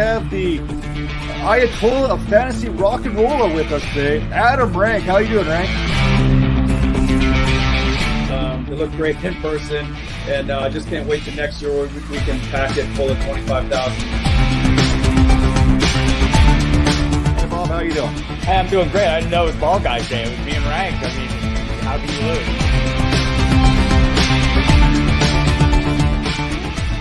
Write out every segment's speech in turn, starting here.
have the Ayatollah of fantasy rock and roller with us today, Adam Rank. How you doing, Rank? Um, they look great in person, and I uh, just can't wait to next year where we, we can pack it full of 25,000. Hey, Bob, how you doing? Hey, I'm doing great. I didn't know it was Ball Guys Day. It was being ranked. I mean, how can you lose?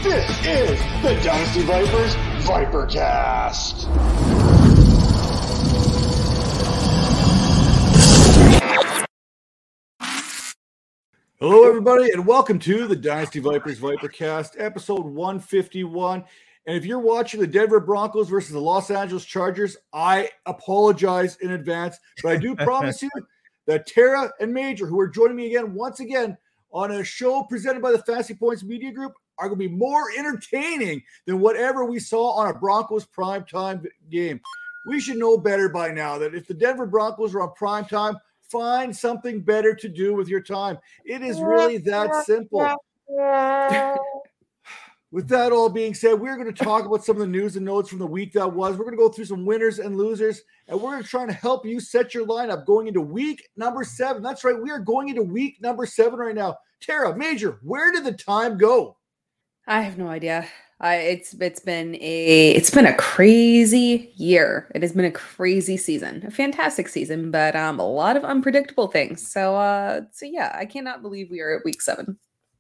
This is the Dynasty Vipers Vipercast. Hello, everybody, and welcome to the Dynasty Vipers Vipercast, episode 151. And if you're watching the Denver Broncos versus the Los Angeles Chargers, I apologize in advance, but I do promise you that Tara and Major, who are joining me again, once again, on a show presented by the Fantasy Points Media Group, are going to be more entertaining than whatever we saw on a Broncos primetime game. We should know better by now that if the Denver Broncos are on prime time, find something better to do with your time. It is really that simple. with that all being said, we're going to talk about some of the news and notes from the week that was. We're going to go through some winners and losers, and we're going to try to help you set your lineup going into week number seven. That's right, we are going into week number seven right now. Tara, Major, where did the time go? I have no idea. I, it's it's been a it's been a crazy year. It has been a crazy season, a fantastic season, but um, a lot of unpredictable things. So uh, so yeah, I cannot believe we are at week seven.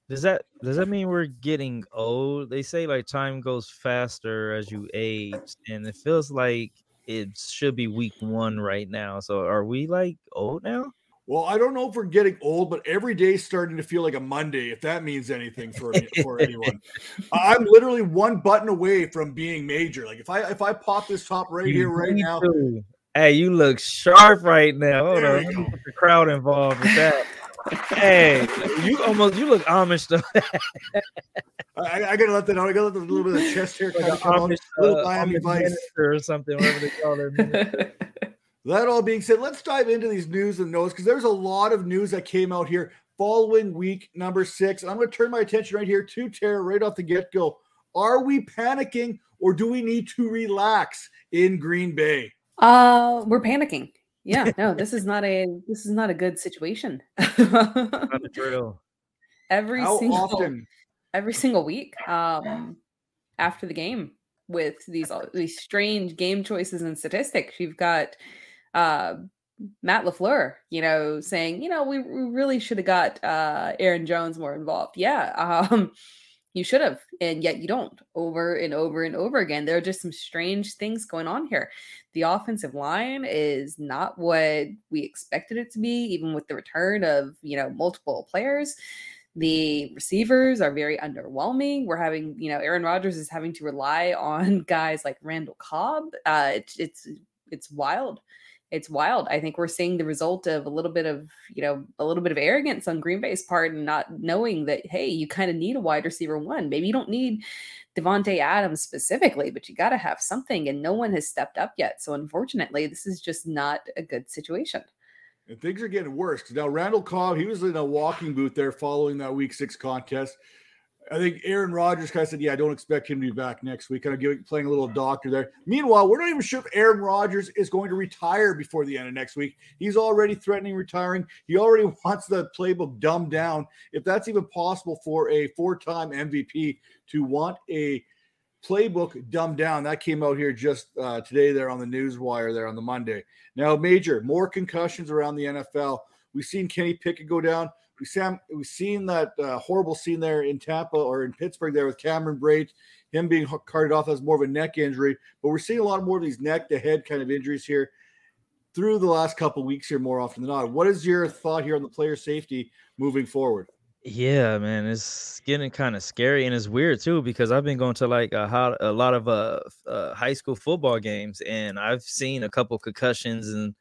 Does that does that mean we're getting old? They say like time goes faster as you age, and it feels like it should be week one right now. So are we like old now? Well, I don't know if we're getting old, but every day starting to feel like a Monday, if that means anything for for anyone. I'm literally one button away from being major. Like if I if I pop this top right you here right now. To. Hey, you look sharp right now. Hold on, get the crowd involved with that. hey, you almost you look Amish though. I, I, gotta let that out. I gotta let a little bit of chest hair like come Amish, on. A little uh, Miami Vice or something, whatever they call it. That all being said, let's dive into these news and notes because there's a lot of news that came out here following week number six. And I'm going to turn my attention right here to Tara right off the get go. Are we panicking or do we need to relax in Green Bay? Uh, we're panicking. Yeah, no, this is not a this is not a good situation. not a drill. Every How single often? every single week, um, after the game, with these these strange game choices and statistics, you've got uh, Matt LaFleur, you know, saying, you know, we, really should have got uh, Aaron Jones more involved. Yeah, um, you should have, and yet you don't. Over and over and over again, there are just some strange things going on here. The offensive line is not what we expected it to be, even with the return of you know multiple players. The receivers are very underwhelming. We're having, you know, Aaron Rodgers is having to rely on guys like Randall Cobb. Uh, it's it's wild it's wild. I think we're seeing the result of a little bit of, you know, a little bit of arrogance on Green Bay's part and not knowing that, hey, you kind of need a wide receiver one. Maybe you don't need Davante Adams specifically, but you got to have something. And no one has stepped up yet. So unfortunately, this is just not a good situation. And things are getting worse. Now, Randall Cobb, he was in a walking boot there following that week six contest. I think Aaron Rodgers kind of said, "Yeah, I don't expect him to be back next week." Kind of giving, playing a little doctor there. Meanwhile, we're not even sure if Aaron Rodgers is going to retire before the end of next week. He's already threatening retiring. He already wants the playbook dumbed down. If that's even possible for a four-time MVP to want a playbook dumbed down, that came out here just uh, today there on the news wire there on the Monday. Now, major more concussions around the NFL. We've seen Kenny Pickett go down. We Sam, we've seen that uh, horrible scene there in Tampa or in Pittsburgh there with Cameron Brate, him being carted off as more of a neck injury. But we're seeing a lot more of these neck to head kind of injuries here through the last couple weeks here more often than not. What is your thought here on the player safety moving forward? Yeah, man, it's getting kind of scary and it's weird too because I've been going to like a, a lot of uh, uh, high school football games and I've seen a couple concussions and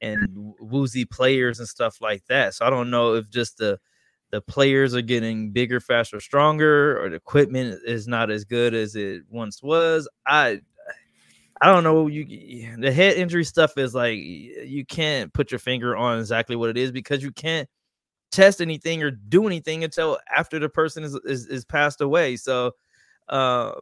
and woozy players and stuff like that. So I don't know if just the the players are getting bigger, faster, stronger, or the equipment is not as good as it once was. I I don't know. You the head injury stuff is like you can't put your finger on exactly what it is because you can't test anything or do anything until after the person is is, is passed away. So uh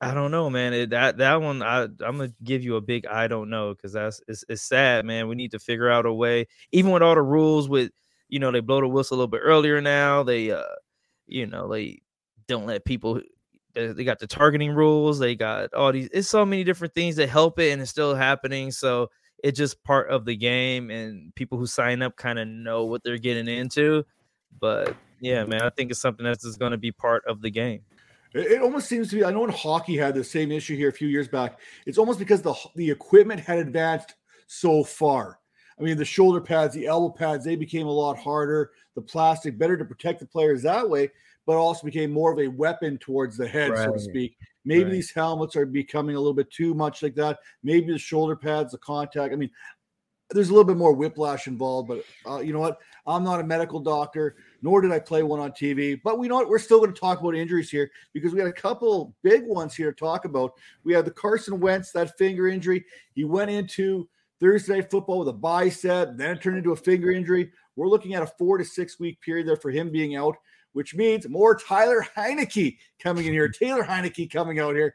I don't know, man. It, that that one, I I'm gonna give you a big I don't know because that's it's, it's sad, man. We need to figure out a way, even with all the rules. With you know, they blow the whistle a little bit earlier now. They, uh, you know, they don't let people. They got the targeting rules. They got all these. It's so many different things that help it, and it's still happening. So it's just part of the game, and people who sign up kind of know what they're getting into. But yeah, man, I think it's something that's just going to be part of the game. It, almost seems to be. I know when hockey had the same issue here a few years back. It's almost because the the equipment had advanced so far. I mean, the shoulder pads, the elbow pads, they became a lot harder. The plastic, better to protect the players that way, but also became more of a weapon towards the head, right. so to speak. Maybe right. these helmets are becoming a little bit too much like that. Maybe the shoulder pads, the contact. I mean, there's a little bit more whiplash involved, but uh, you know what? I'm not a medical doctor, nor did I play one on TV. But we know what? We're still going to talk about injuries here because we had a couple big ones here to talk about. We had the Carson Wentz, that finger injury. He went into Thursday football with a bicep, then it turned into a finger injury. We're looking at a four to six week period there for him being out, which means more Tyler Heinicke coming in here. Taylor Heinicke coming out here.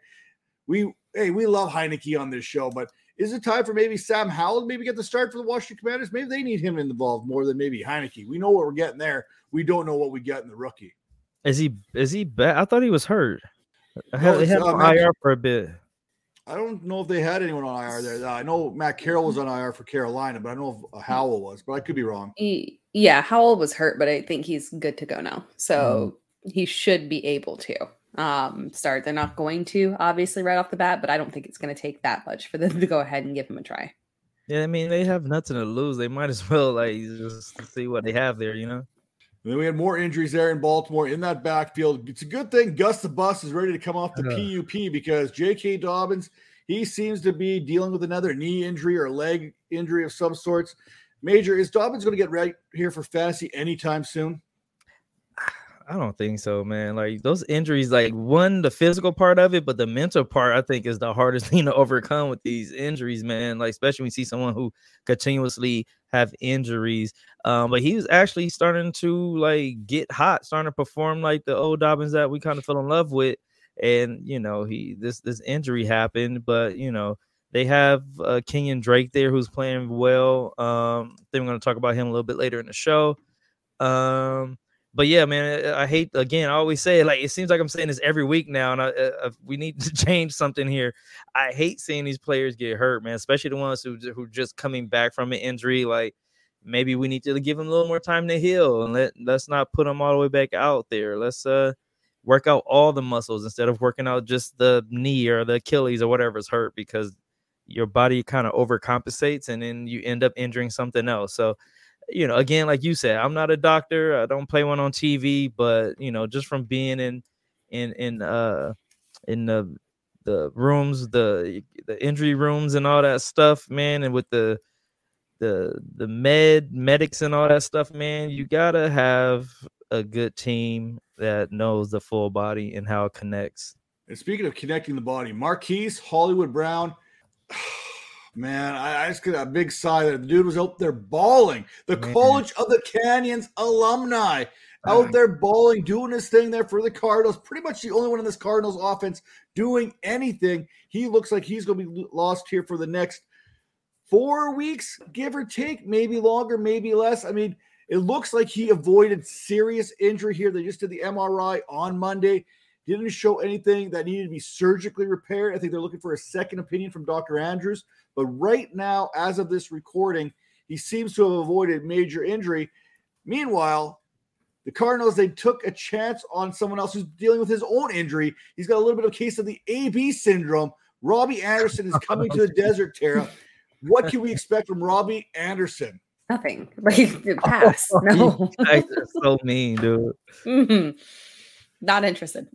We hey, we love Heinicke on this show, but is it time for maybe Sam Howell to maybe get the start for the Washington Commanders? Maybe they need him involved more than maybe Heinicke. We know what we're getting there. We don't know what we get in the rookie. Is he is he bad? I thought he was hurt. I had, no, had uh, IR for a bit. I don't know if they had anyone on IR there. I know Matt Corral was on IR for Carolina, but I don't know if Howell was, but I could be wrong. He, yeah, Howell was hurt, but I think he's good to go now. So mm. he should be able to um, start. They're not going to, obviously, right off the bat, but I don't think it's going to take that much for them to go ahead and give him a try. Yeah, I mean, they have nothing to lose. They might as well, like, just see what they have there, you know? And then we had more injuries there in Baltimore in that backfield. It's a good thing Gus the Bus is ready to come off the uh-huh. PUP because J.K. Dobbins, he seems to be dealing with another knee injury or leg injury of some sorts. Major, is Dobbins going to get right here for fantasy anytime soon? I don't think so, man. Like those injuries, like one, the physical part of it, but the mental part, I think, is the hardest thing to overcome with these injuries, man. Like, especially when you see someone who continuously have injuries. Um, but he's actually starting to like get hot, starting to perform like the old Dobbins that we kind of fell in love with. And you know, he this this injury happened, but you know, they have uh Kenyan Drake there who's playing well. Um, I think we're gonna talk about him a little bit later in the show. Um but yeah, man, I hate again. I always say like it seems like I'm saying this every week now, and I, uh, uh we need to change something here. I hate seeing these players get hurt, man, especially the ones who who just coming back from an injury. Like maybe we need to give them a little more time to heal, and let let's not put them all the way back out there. Let's uh work out all the muscles instead of working out just the knee or the Achilles or whatever's hurt because your body kind of overcompensates and then you end up injuring something else. So you know, again, like you said, I'm not a doctor. I don't play one on TV, but you know, just from being in in in uh in the the rooms, the the injury rooms and all that stuff, man, and with the the the med medics and all that stuff, man, you gotta have a good team that knows the full body and how it connects. And speaking of connecting the body, Marquise Hollywood Brown Man, I, I, just got a big sigh that the dude was out there bawling. The Man. College of the Canyons alumni out ah. there bawling, doing his thing there for the Cardinals. Pretty much the only one in this Cardinals offense doing anything. He looks like he's going to be lost here for the next four weeks, give or take, maybe longer, maybe less. I mean, it looks like he avoided serious injury here. They just did the MRI on Monday. Didn't show anything that needed to be surgically repaired. I think they're looking for a second opinion from Dr. Andrews. But right now, as of this recording, he seems to have avoided major injury. Meanwhile, the Cardinals, they took a chance on someone else who's dealing with his own injury. He's got a little bit of a case of the AB syndrome. Robbie Anderson is coming to the desert, Tara. What can we expect from Robbie Anderson? Nothing. Like pass. No. so mean, dude. Mm-hmm. Not interested.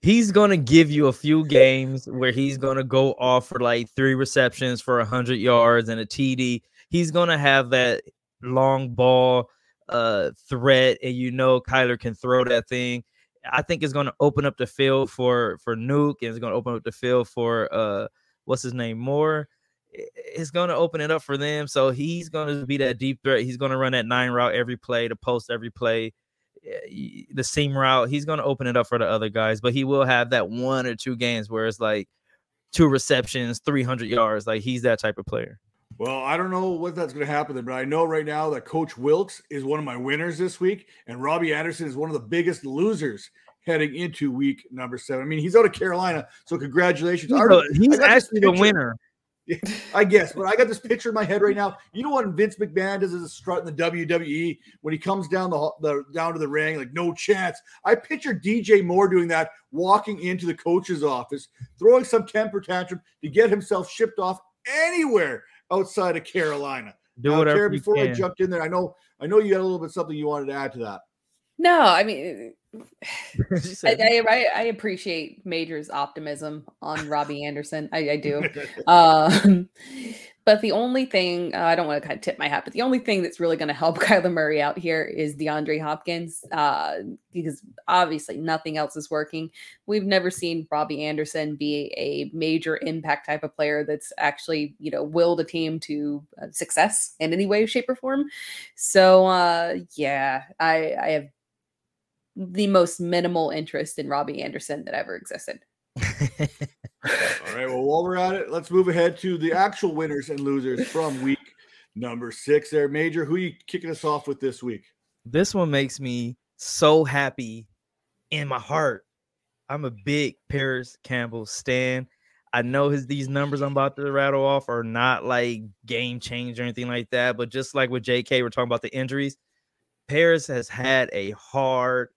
He's gonna give you a few games where he's gonna go off for like three receptions for hundred yards and a TD. He's gonna have that long ball uh threat, and you know Kyler can throw that thing. I think it's gonna open up the field for for Nuke, and it's gonna open up the field for uh what's his name Moore. It's gonna open it up for them. So he's gonna be that deep threat. He's gonna run that nine route every play, the post every play the seam route. He's going to open it up for the other guys, but he will have that one or two games where it's like two receptions, 300 yards. Like he's that type of player. Well, I don't know what that's going to happen, but I know right now that Coach Wilks is one of my winners this week, and Robbie Anderson is one of the biggest losers heading into week number seven. I mean, he's out of Carolina, so congratulations. He's, he's actually the winner. I guess, but I got this picture in my head right now. You know what Vince McMahon does as a strut in the WWE when he comes down the, the down to the ring, like no chance. I picture DJ Moore doing that, walking into the coach's office, throwing some temper tantrum to get himself shipped off anywhere outside of Carolina. Do whatever. Tara, before I jumped in there, I know I know you had a little bit something you wanted to add to that. No, I mean, I, I, I, appreciate Major's optimism on Robbie Anderson. I, I do. um, but the only thing uh, I don't want to kind of tip my hat, but the only thing that's really going to help Kyler Murray out here is DeAndre Hopkins, uh, because obviously nothing else is working. We've never seen Robbie Anderson be a major impact type of player that's actually, you know, willed a team to uh, success in any way, shape, or form. So, uh, yeah, I, I have the most minimal interest in Robbie Anderson that ever existed. All right. Well, while we're at it, let's move ahead to the actual winners and losers from week number six. There, Major, who are you kicking us off with this week? This one makes me so happy in my heart. I'm a big Parris Campbell stan. I know his these numbers I'm about to rattle off are not like game change or anything like that, but just like with JK, we're talking about the injuries. Parris has had a hard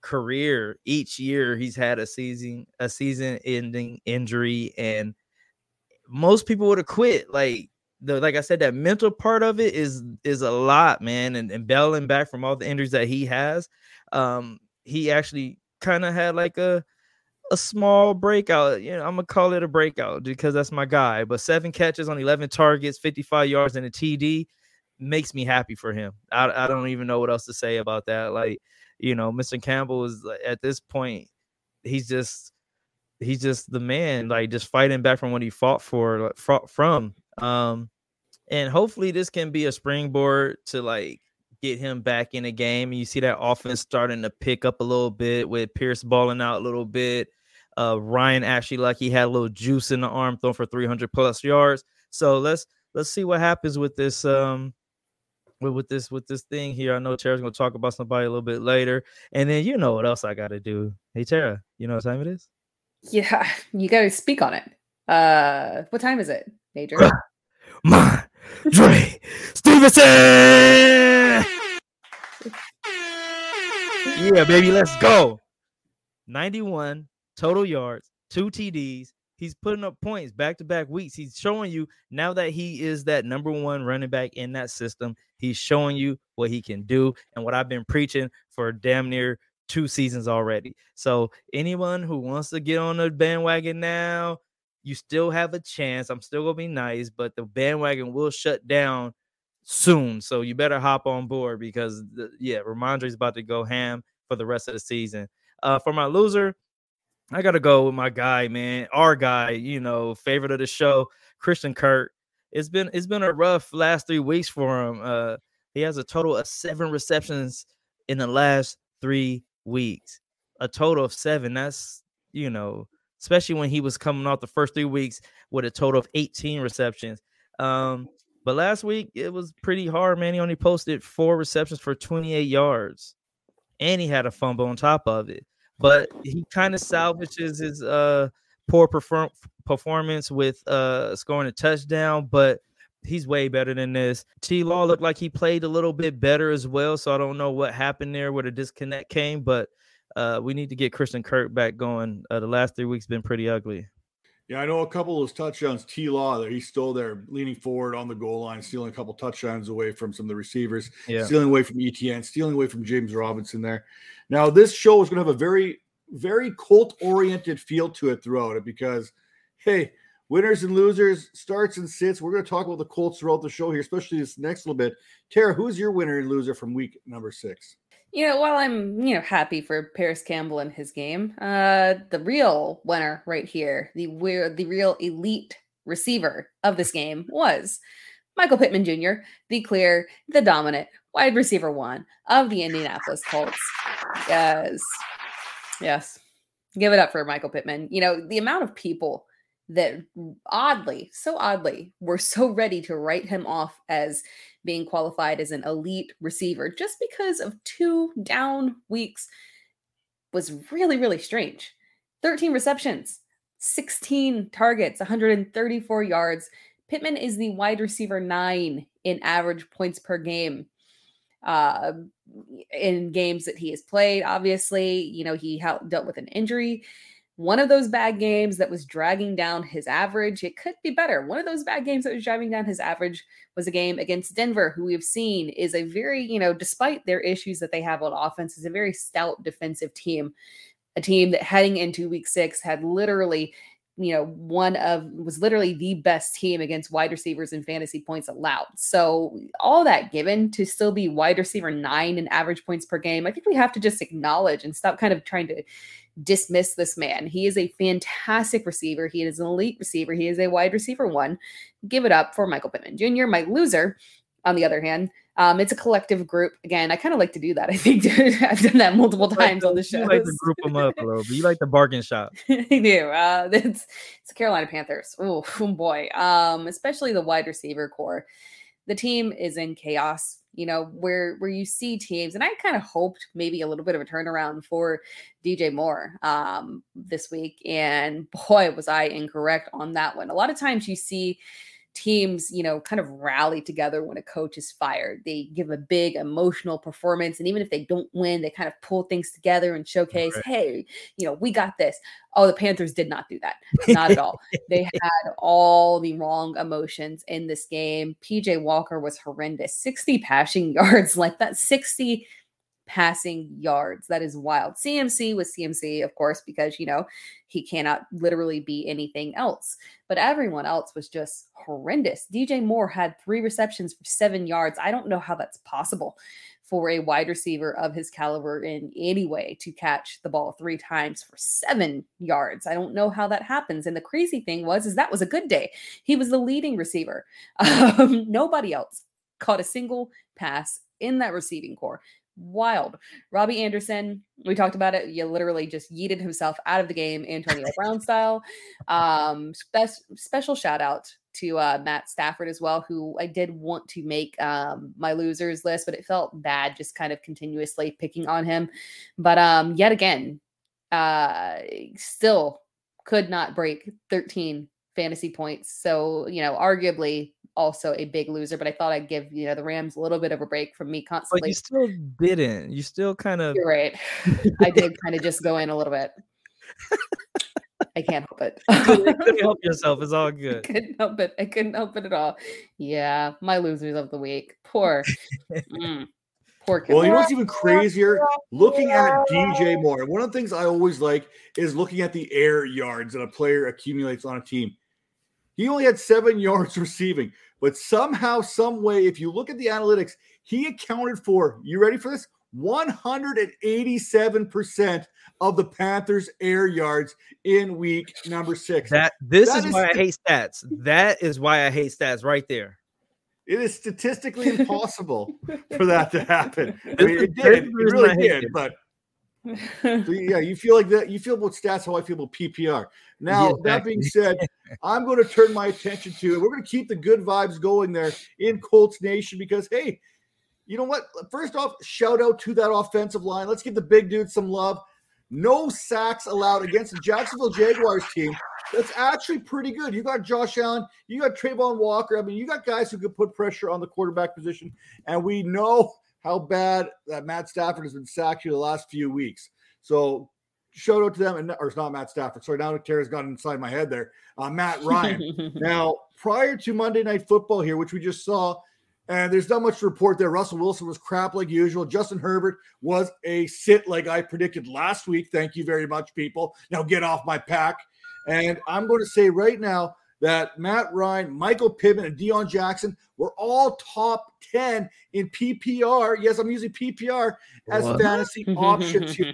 career each year he's had a season a season ending injury and most people would have quit like the like I said that mental part of it is is a lot man and, and bailing back from all the injuries that he has um he actually kind of had like a a small breakout you know I'm gonna call it a breakout because that's my guy but seven catches on 11 targets 55 yards and a TD makes me happy for him. I, I don't even know what else to say about that like you know, Mr. Campbell is at this point, he's just he's just the man, like just fighting back from what he fought for, like, fought from. Um, and hopefully this can be a springboard to like get him back in the game. And you see that offense starting to pick up a little bit with Pierce balling out a little bit. Uh, Ryan actually like he had a little juice in the arm, throwing for 300 plus yards. So let's let's see what happens with this um with, with this with this thing here. I know Tara's gonna talk about somebody a little bit later, and then you know what else I got to do. Hey Tara, you know what time it is? Yeah, you got to speak on it. Uh, what time is it, Major? My Dre Stevenson. yeah, baby, let's go. 91 total yards, two TDs, he's putting up points back to back weeks. He's showing you now that he is that number one running back in that system. He's showing you what he can do and what I've been preaching for damn near two seasons already. So anyone who wants to get on the bandwagon now, you still have a chance. I'm still gonna be nice, but the bandwagon will shut down soon. So you better hop on board because the, yeah, Rhamondre's about to go ham for the rest of the season. Uh, for my loser, I gotta go with my guy, man. Our guy, you know, favorite of the show, Christian Kirk. It's been it's been a rough last three weeks for him. Uh, he has a total of seven receptions in the last three weeks. A total of seven. That's you know, especially when he was coming off the first three weeks with a total of 18 receptions. Um, but last week it was pretty hard, man. He only posted four receptions for 28 yards, and he had a fumble on top of it but he kind of salvages his uh poor perform- performance with uh scoring a touchdown, but he's way better than this. T Law looked like he played a little bit better as well, so I don't know what happened there where the disconnect came, but uh we need to get Christian Kirk back going. Uh, the last three weeks been pretty ugly. Yeah, I know a couple of those touchdowns. T Law there, he's still there, leaning forward on the goal line, stealing a couple touchdowns away from some of the receivers, yeah. stealing away from ETN, stealing away from James Robinson there. Now, this show is going to have a very, very Colt oriented feel to it throughout it because, hey, winners and losers, starts and sits. We're going to talk about the Colts throughout the show here, especially this next little bit. Tara, who's your winner and loser from week number six? You know, while I'm, you know, happy for Parris Campbell and his game, uh, the real winner right here, the the real elite receiver of this game was Michael Pittman Jr., the clear, the dominant wide receiver one of the Indianapolis Colts. Yes. Yes. Give it up for Michael Pittman. You know, the amount of people that oddly, so oddly, were so ready to write him off as being qualified as an elite receiver just because of two down weeks was really, really strange. 13 receptions, 16 targets, 134 yards. Pittman is the wide receiver nine in average points per game uh, in games that he has played. Obviously, you know, he dealt with an injury. One of those bad games that was dragging down his average, it could be better. One of those bad games that was driving down his average was a game against Denver, who we've seen is a very, you know, despite their issues that they have on offense, is a very stout defensive team. A team that heading into week six had literally you know, one of was literally the best team against wide receivers and fantasy points allowed. So, all that given to still be wide receiver nine in average points per game, I think we have to just acknowledge and stop kind of trying to dismiss this man. He is a fantastic receiver. He is an elite receiver. He is a wide receiver one. Give it up for Michael Pittman Jr., my loser, on the other hand, um, it's a collective group. Again, I kind of like to do that. I think I've done that multiple times on the show. You like to group them up a little bit. You like the bargain shop. I do. Uh, it's, it's the Carolina Panthers. Oh, boy. Um, especially the wide receiver corps. The team is in chaos. You know where where you see teams, and I kind of hoped maybe a little bit of a turnaround for DJ Moore um, this week, and boy was I incorrect on that one. A lot of times you see teams, you know, kind of rally together when a coach is fired. They give a big emotional performance. And even if they don't win, they kind of pull things together and showcase, right. hey, you know, we got this. Oh, the Panthers did not do that. Not at all. they had all the wrong emotions in this game. PJ Walker was horrendous. 60 passing yards like that. 60 passing yards. That is wild. CMC was CMC, of course, because, you know, he cannot literally be anything else. But everyone else was just horrendous. DJ Moore had three receptions for seven yards. I don't know how that's possible for a wide receiver of his caliber in any way to catch the ball three times for seven yards. I don't know how that happens. And the crazy thing was, is that was a good day. He was the leading receiver. Um, nobody else caught a single pass in that receiving corps wild. Robbie Anderson, we talked about it. You literally just yeeted himself out of the game, Antonio Brown style. Um, spe- special shout out to uh, Matt Stafford as well, who I did want to make um, my losers list, but it felt bad just kind of continuously picking on him. But um, yet again, uh, still could not break 13 fantasy points. So, you know, arguably also a big loser, but I thought I'd give you know the Rams a little bit of a break from me constantly. But you still didn't. You still kind of. You're right. I did kind of just go in a little bit. I can't help it. couldn't help yourself. It's all good. I couldn't help it. I couldn't help it at all. Yeah, my losers of the week. Poor. Mm, poor kid. Well, you know what's even crazier? Looking at DJ Moore. One of the things I always like is looking at the air yards that a player accumulates on a team. He only had seven yards receiving. But somehow, some way, if you look at the analytics, he accounted for, you ready for this? 187% of the Panthers' air yards in week number six. That this that is, is why I hate stats. That is why I hate stats right there. It is statistically impossible for that to happen. I mean, it did. It really did, but so yeah, you feel like that. You feel about stats how I feel about PPR. Now, yeah, that being said, I'm going to turn my attention to, we're going to keep the good vibes going there in Colts Nation because, hey, you know what? First off, shout out to that offensive line. Let's give the big dude some love. No sacks allowed against the Jacksonville Jaguars team. That's actually pretty good. You got Josh Allen, you got Travon Walker. I mean, you got guys who could put pressure on the quarterback position. And we know how bad that Matt Stafford has been sacked here the last few weeks. So shout out to them, and or it's not Matt Stafford. Sorry, now Tara's got inside my head there. Uh, Matt Ryan. now, prior to Monday Night Football here, which we just saw, and there's not much to report there. Russell Wilson was crap like usual. Justin Herbert was a sit like I predicted last week. Thank you very much, people. Now get off my pack. And I'm going to say right now, that Matt Ryan, Michael Pittman, and Deon Jackson were all top 10 in PPR. Yes, I'm using PPR as what? fantasy options here.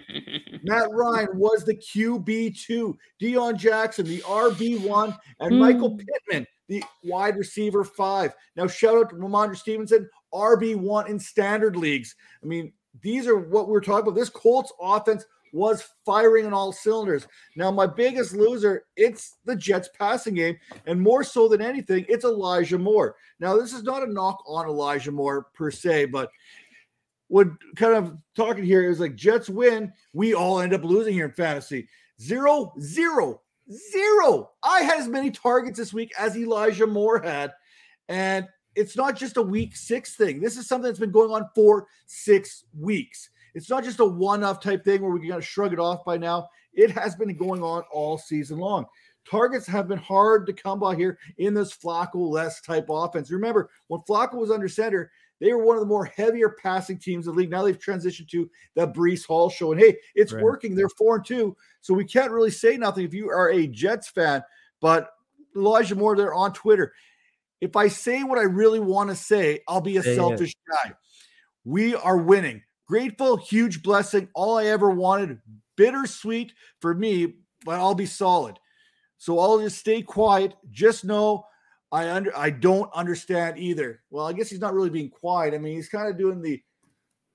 Matt Ryan was the QB2, Deon Jackson, the RB1, and mm. Michael Pittman, the wide receiver five. Now, shout out to Rhamondre Stevenson, RB1 in standard leagues. I mean, these are what we're talking about. This Colts offense was firing on all cylinders. Now, my biggest loser, it's the Jets passing game, and more so than anything, it's Elijah Moore. Now, this is not a knock on Elijah Moore per se, but what kind of talking here is like Jets win, we all end up losing here in fantasy. Zero, zero, zero. I had as many targets this week as Elijah Moore had, and it's not just a week six thing. This is something that's been going on for six weeks. It's not just a one-off type thing where we got to shrug it off by now. It has been going on all season long. Targets have been hard to come by here in this Flacco less type offense. Remember, when Flacco was under center, they were one of the more heavier passing teams in the league. Now they've transitioned to the Breece Hall show. And hey, it's right. working. They're four and two. So we can't really say nothing if you are a Jets fan. But Elijah Moore there on Twitter. If I say what I really want to say, I'll be a yeah, selfish yeah. guy. We are winning. Grateful, huge blessing. All I ever wanted. Bittersweet for me, but I'll be solid. So I'll just stay quiet. Just know I under I don't understand either. Well, I guess he's not really being quiet. I mean, he's kind of doing the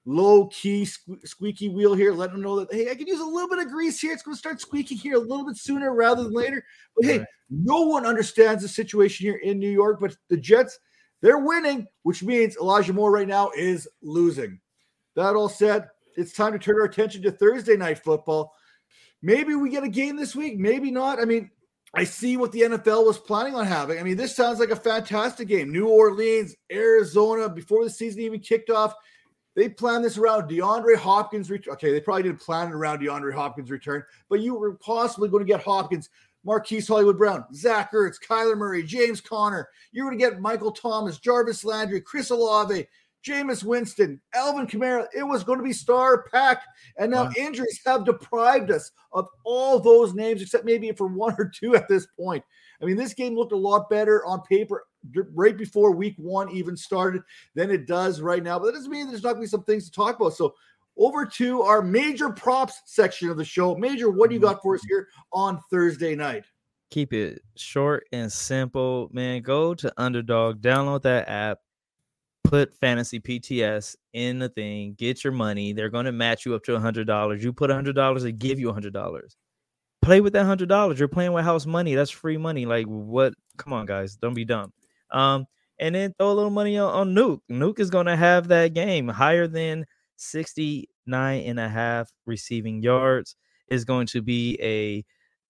low key squeaky wheel here, letting them know that hey, I can use a little bit of grease here. It's going to start squeaking here a little bit sooner rather than later. But hey, right. no one understands the situation here in New York. But the Jets, they're winning, which means Elijah Moore right now is losing. That all said, it's time to turn our attention to Thursday night football. Maybe we get a game this week, maybe not. I mean, I see what the NFL was planning on having. I mean, this sounds like a fantastic game. New Orleans, Arizona, before the season even kicked off, they planned this around DeAndre Hopkins. Okay, they probably didn't plan it around DeAndre Hopkins' return, but you were possibly going to get Hopkins, Marquise Hollywood Brown, Zach Ertz, Kyler Murray, James Conner. You were going to get Michael Thomas, Jarvis Landry, Chris Olave, Jameis Winston, Alvin Kamara. It was going to be star packed. And now wow. injuries have deprived us of all those names, except maybe for one or two at this point. I mean, this game looked a lot better on paper right before week one even started than it does right now. But that doesn't mean there's not going to be some things to talk about. So, over to our major props section of the show. Major, what do you got for us here on Thursday night? Keep it short and simple, man. Go to Underdog, download that app put fantasy PTS in the thing, get your money. They're going to match you up to a hundred dollars. You put a hundred dollars, they give you a hundred dollars. Play with that hundred dollars. You're playing with house money. That's free money. Like what? Come on, guys, don't be dumb. Um, and then throw a little money on, on Nuke. Nuke is going to have that game higher than 69 and a half receiving yards. Is going to be a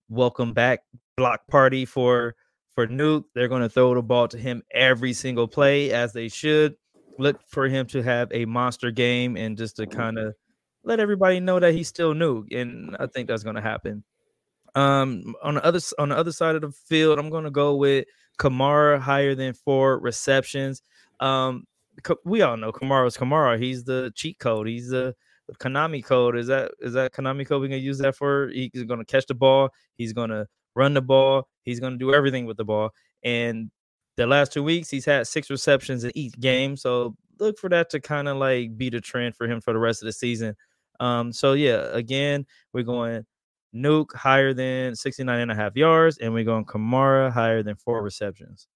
welcome back block party for for Nuke. They're going to throw the ball to him every single play as they should look for him to have a monster game and just to kind of let everybody know that he's still Nuke, And I think that's going to happen. Um, on the other on the other side of the field, I'm going to go with Kamara higher than four receptions. Um, we all know Kamara's Kamara. He's the cheat code. He's the Konami code. Is that is that Konami code? We're gonna use that for. He's gonna catch the ball. He's gonna run the ball. He's gonna do everything with the ball. And the last two weeks he's had six receptions in each game so look for that to kind of like be the trend for him for the rest of the season. Um so yeah again we're going nuke higher than 69 and a half yards and we're going kamara higher than four receptions.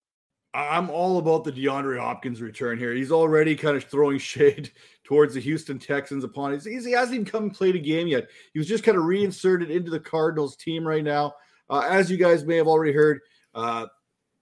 I'm all about the deandre hopkins return here. He's already kind of throwing shade towards the houston texans upon his he hasn't even come and played a game yet. He was just kind of reinserted into the cardinals team right now uh, as you guys may have already heard uh,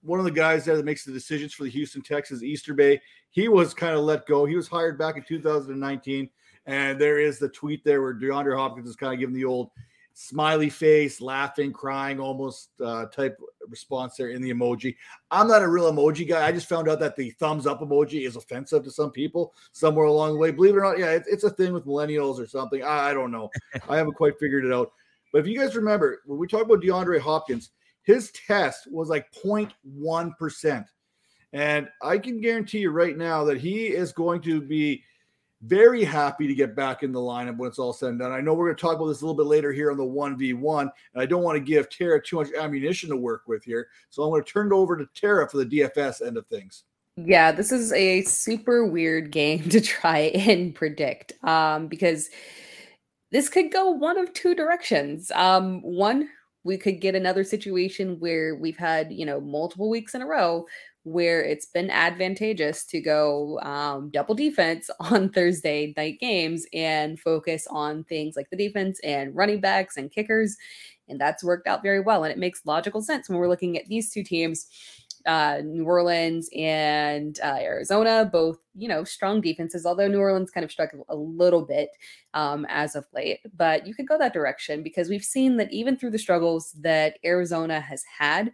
one of the guys there that makes the decisions for the Houston Texans, Easterby, he was kind of let go. He was hired back in 2019. And there is the tweet there where DeAndre Hopkins is kind of giving the old smiley face, laughing, crying, almost uh, type response there in the emoji. I'm not a real emoji guy. I just found out that the thumbs up emoji is offensive to some people somewhere along the way. Believe it or not, yeah, it's, it's a thing with millennials or something. I, I don't know. I haven't quite figured it out. But if you guys remember, when we talk about DeAndre Hopkins, his test was like 0.1%. And I can guarantee you right now that he is going to be Very happy to get back in the lineup when it's all said and done. I know we're going to talk about this a little bit later here on the 1v1, and I don't want to give Tara too much ammunition to work with here. So I'm going to turn it over to Tara for the DFS end of things. Yeah, this is a super weird game to try and predict um, because this could go one of two directions. Um, one, we could get another situation where we've had, you know, multiple weeks in a row where it's been advantageous to go um, double defense on Thursday night games and focus on things like the defense and running backs and kickers. And that's worked out very well. And it makes logical sense when we're looking at these two teams uh, New Orleans and uh, Arizona, both you know strong defenses. Although New Orleans kind of struck a little bit um, as of late, but you could go that direction because we've seen that even through the struggles that Arizona has had,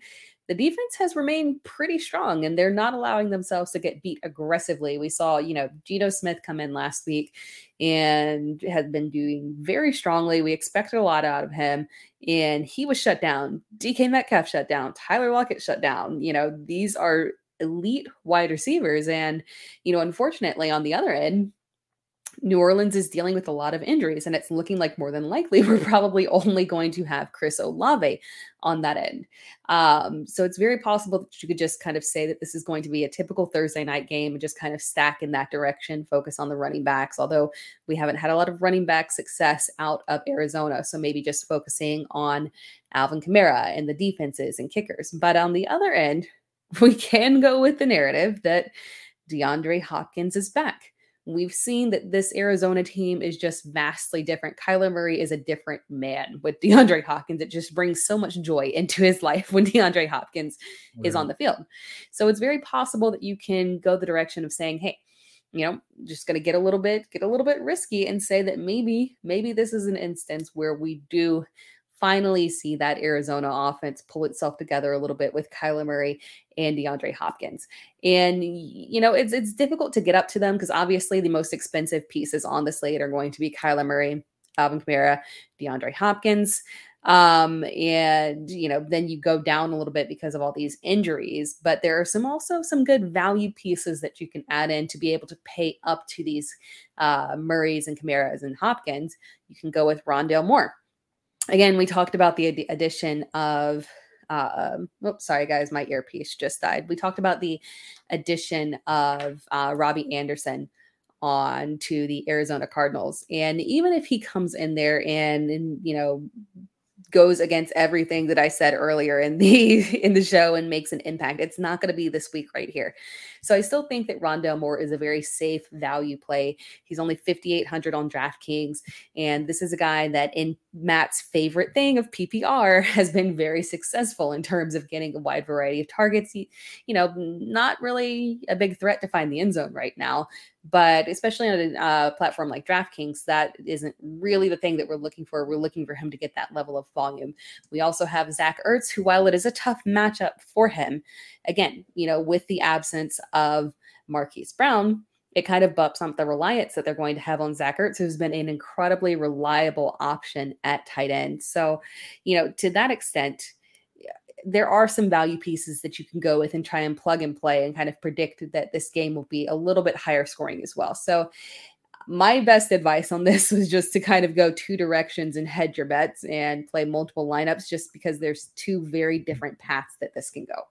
the defense has remained pretty strong and they're not allowing themselves to get beat aggressively. We saw, you know, Geno Smith come in last week and had been doing very strongly. We expected a lot out of him and he was shut down. DK Metcalf shut down. Tyler Lockett shut down. You know, these are elite wide receivers. And, you know, unfortunately on the other end, New Orleans is dealing with a lot of injuries, and it's looking like more than likely we're probably only going to have Chris Olave on that end. Um, so it's very possible that you could just kind of say that this is going to be a typical Thursday night game and just kind of stack in that direction, focus on the running backs. Although we haven't had a lot of running back success out of Arizona, so maybe just focusing on Alvin Kamara and the defenses and kickers. But on the other end, we can go with the narrative that DeAndre Hopkins is back We've seen that this Arizona team is just vastly different. Kyler Murray is a different man with DeAndre Hopkins. It just brings so much joy into his life when DeAndre Hopkins is on the field. So it's very possible that you can go the direction of saying, hey, you know, just going to get a little bit, get a little bit risky and say that maybe, maybe this is an instance where we do finally see that Arizona offense pull itself together a little bit with Kyler Murray and DeAndre Hopkins. And you know, it's it's difficult to get up to them because obviously the most expensive pieces on the slate are going to be Kyler Murray, Alvin Kamara, DeAndre Hopkins. Um, and you know, then you go down a little bit because of all these injuries, but there are some also some good value pieces that you can add in to be able to pay up to these uh Murrays and Kamaras and Hopkins. You can go with Rondale Moore again, we talked about the addition of. Uh, oops, sorry guys, my earpiece just died. We talked about the addition of uh, Robbie Anderson on to the Arizona Cardinals, and even if he comes in there and, and you know goes against everything that I said earlier in the in the show and makes an impact. It's not going to be this week right here. So I still think that Rondale Moore is a very safe value play. He's only 5800 on DraftKings and this is a guy that in Matt's favorite thing of PPR has been very successful in terms of getting a wide variety of targets. He, you know, not really a big threat to find the end zone right now, but especially on a uh, platform like DraftKings, that isn't really the thing that we're looking for. We're looking for him to get that level of volume. We also have Zach Ertz, who, while it is a tough matchup for him, again, you know, with the absence of Marquise Brown, it kind of bumps up the reliance that they're going to have on Zach Ertz, who's been an incredibly reliable option at tight end. So, you know, to that extent, there are some value pieces that you can go with and try and plug and play and kind of predict that this game will be a little bit higher scoring as well. So, my best advice on this was just to kind of go two directions and hedge your bets and play multiple lineups just because there's two very mm-hmm. different paths that this can go.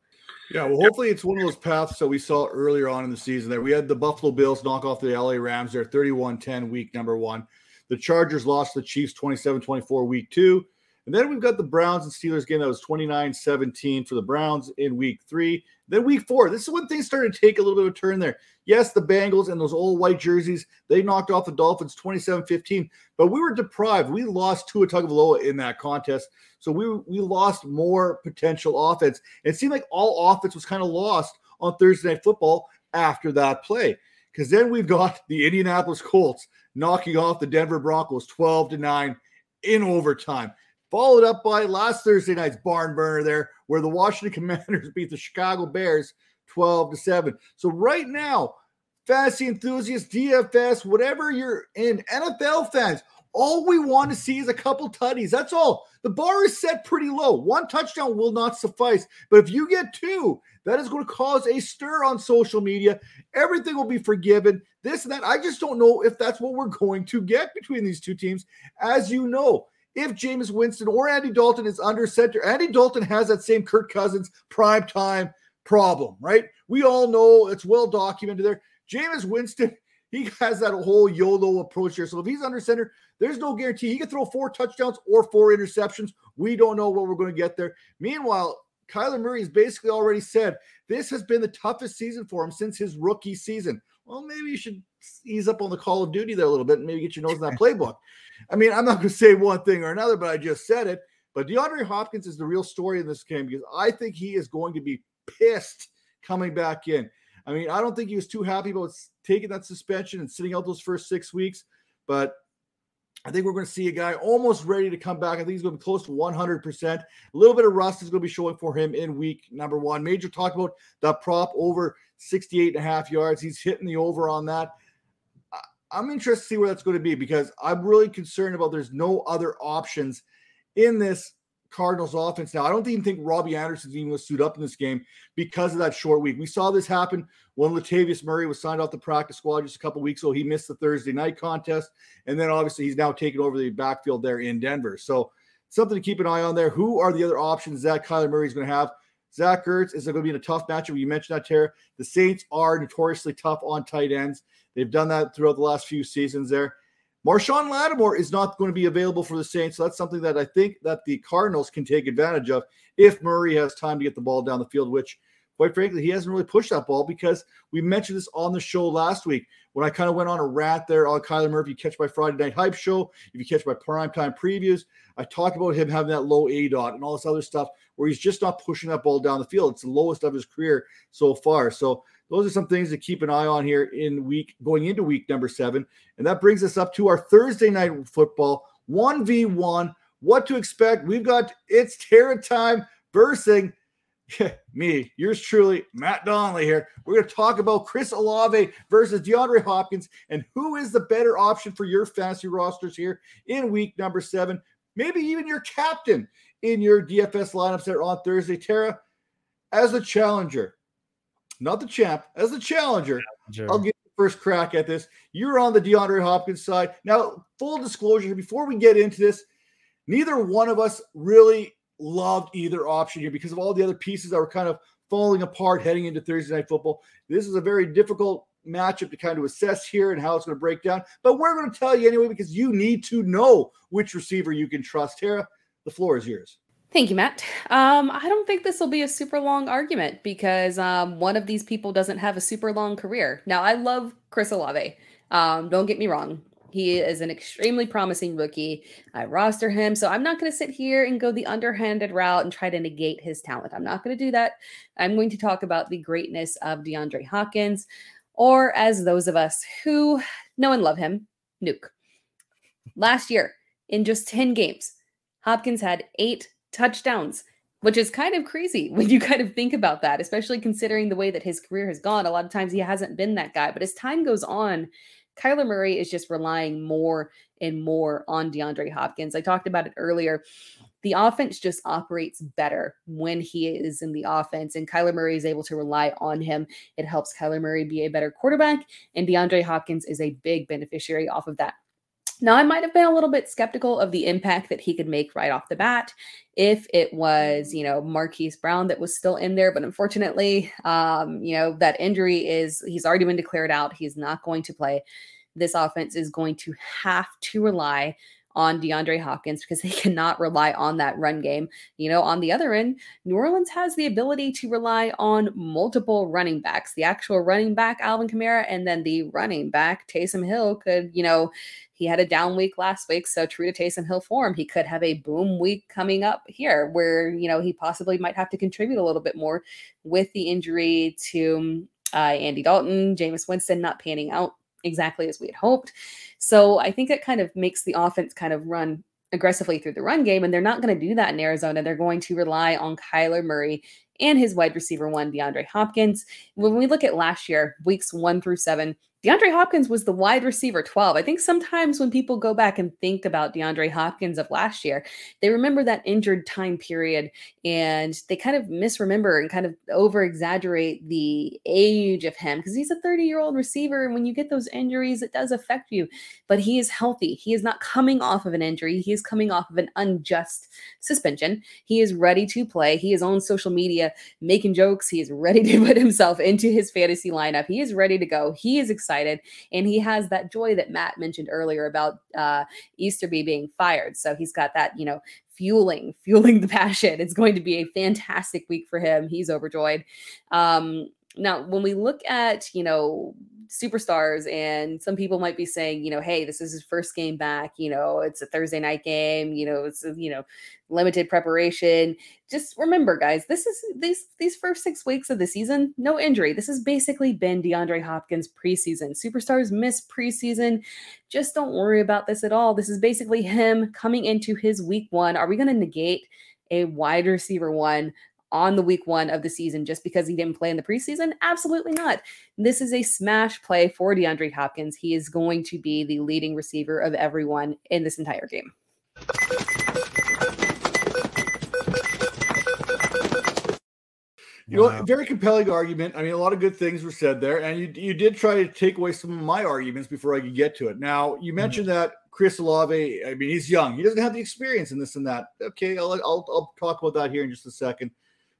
Yeah, well, hopefully it's one of those paths that we saw earlier on in the season there. We had the Buffalo Bills knock off the LA Rams there 31 10 week number one. The Chargers lost the Chiefs 27 24 week two. And then we've got the Browns and Steelers game that was 29 17 for the Browns in week three. Then week four, this is when things started to take a little bit of a turn there. Yes, the Bengals and those old white jerseys, they knocked off the Dolphins 27 15, but we were deprived. We lost Tua Tagovailoa in that contest. So we, we lost more potential offense. It seemed like all offense was kind of lost on Thursday Night Football after that play. Because then we've got the Indianapolis Colts knocking off the Denver Broncos 12 to 9 in overtime followed up by last Thursday night's barn burner there, where the Washington Commanders beat the Chicago Bears 12 to 7. So right now, fantasy enthusiasts, DFS, whatever you're in, NFL fans, All we want to see is a couple tutties. That's all. The bar is set pretty low. One touchdown will not suffice. But if you get two, that is going to cause a stir on social media. Everything will be forgiven. This and that. I just don't know if that's what we're going to get between these two teams. As you know, if Jameis Winston or Andy Dalton is under center, Andy Dalton has that same Kirk Cousins prime time problem, right? We all know it's well documented there. Jameis Winston, he has that whole YOLO approach here. So if he's under center, there's no guarantee he can throw four touchdowns or four interceptions. We don't know what we're going to get there. Meanwhile, Kyler Murray has basically already said this has been the toughest season for him since his rookie season. Well, maybe you should ease up on the Call of Duty there a little bit and maybe get your nose in that playbook. I mean, I'm not going to say one thing or another, but I just said it. But DeAndre Hopkins is the real story in this game because I think he is going to be pissed coming back in. I mean, I don't think he was too happy about taking that suspension and sitting out those first six weeks, but I think we're going to see a guy almost ready to come back. I think he's going to be close to 100%. A little bit of rust is going to be showing for him in week number one. Major talk about the prop over 68 and a half yards. He's hitting the over on that. I'm interested to see where that's going to be because I'm really concerned about there's no other options in this Cardinals offense now. I don't even think Robbie Anderson's even going to suit up in this game because of that short week. We saw this happen when Latavius Murray was signed off the practice squad just a couple weeks ago. He missed the Thursday night contest, and then obviously he's now taken over the backfield there in Denver. So something to keep an eye on there. Who are the other options that Kyler Murray is going to have? Zach Ertz is going to be in a tough matchup. You mentioned that, Tara. The Saints are notoriously tough on tight ends. They've done that throughout the last few seasons there. Marshon Lattimore is not going to be available for the Saints. So that's something that I think that the Cardinals can take advantage of if Murray has time to get the ball down the field, which quite frankly, he hasn't really pushed that ball because we mentioned this on the show last week when I kind of went on a rant there on Kyler Murray. You catch my Friday night hype show, if you catch my primetime previews, I talk about him having that low A dot and all this other stuff where he's just not pushing that ball down the field. It's the lowest of his career so far. So those are some things to keep an eye on here in week going into week number seven. And that brings us up to our Thursday night football 1v1. What to expect? We've got it's Tara time versus me, yours truly, Matt Donnelly here. We're going to talk about Chris Olave versus DeAndre Hopkins and who is the better option for your fantasy rosters here in week number seven. Maybe even your captain in your DFS lineups there on Thursday. Tara, as a challenger, not the champ, as the challenger, challenger. I'll get the first crack at this. You're on the DeAndre Hopkins side. Now, full disclosure, before we get into this, neither one of us really loved either option here because of all the other pieces that were kind of falling apart heading into Thursday night football. This is a very difficult matchup to kind of assess here and how it's going to break down. But we're going to tell you anyway because you need to know which receiver you can trust. Tara, the floor is yours. Thank you, Matt. Um, I don't think this will be a super long argument because um, one of these people doesn't have a super long career. Now, I love Chris Olave. Um, don't get me wrong. He is an extremely promising rookie. I roster him. So I'm not going to sit here and go the underhanded route and try to negate his talent. I'm not going to do that. I'm going to talk about the greatness of DeAndre Hopkins, or as those of us who know and love him, Nuke. Last year, in just 10 games, Hopkins had eight touchdowns, which is kind of crazy when you kind of think about that, especially considering the way that his career has gone. A lot of times he hasn't been that guy, but as time goes on, Kyler Murray is just relying more and more on DeAndre Hopkins. I talked about it earlier. The offense just operates better when he is in the offense, and Kyler Murray is able to rely on him. It helps Kyler Murray be a better quarterback, and DeAndre Hopkins is a big beneficiary off of that. Now, I might have been a little bit skeptical of the impact that he could make right off the bat if it was, you know, Marquise Brown that was still in there. But unfortunately, um, you know, that injury is, he's already been declared out. He's not going to play. This offense is going to have to rely on DeAndre Hopkins because they cannot rely on that run game. You know, on the other end, New Orleans has the ability to rely on multiple running backs. The actual running back, Alvin Kamara, and then the running back, Taysom Hill, could, you know, he had a down week last week. So true to Taysom Hill form, he could have a boom week coming up here where, you know, he possibly might have to contribute a little bit more with the injury to uh, Andy Dalton, Jameis Winston not panning out exactly as we had hoped. So I think it kind of makes the offense kind of run aggressively through the run game, and they're not going to do that in Arizona. They're going to rely on Kyler Murray and his wide receiver one, DeAndre Hopkins. When we look at last year, weeks one through seven, DeAndre Hopkins was the wide receiver 12. I think sometimes when people go back and think about DeAndre Hopkins of last year, they remember that injured time period and they kind of misremember and kind of over exaggerate the age of him because he's a 30 year old receiver. And when you get those injuries, it does affect you. But he is healthy. He is not coming off of an injury, he is coming off of an unjust suspension. He is ready to play. He is on social media making jokes. He is ready to put himself into his fantasy lineup. He is ready to go. He is excited excited. And he has that joy that Matt mentioned earlier about uh, Easterby being fired. So he's got that, you know, fueling, fueling the passion. It's going to be a fantastic week for him. He's overjoyed. Um, now, when we look at, you know, superstars and some people might be saying you know hey this is his first game back you know it's a thursday night game you know it's you know limited preparation. Just remember guys this is these these first six weeks of the season no injury. This has basically been deandre hopkins preseason. Superstars miss preseason. Just don't worry about this at all. This is basically him coming into his week one. Are we going to negate a wide receiver one on the week one of the season just because he didn't play in the preseason? Absolutely not. This is a smash play for DeAndre Hopkins. He is going to be the leading receiver of everyone in this entire game. You know, very compelling argument. I mean, a lot of good things were said there, and you you did try to take away some of my arguments before I could get to it. Now, you mm-hmm. mentioned mm-hmm. that Chris Olave. I mean, he's young; he doesn't have the experience in this and that. Okay, I'll, I'll I'll talk about that here in just a second.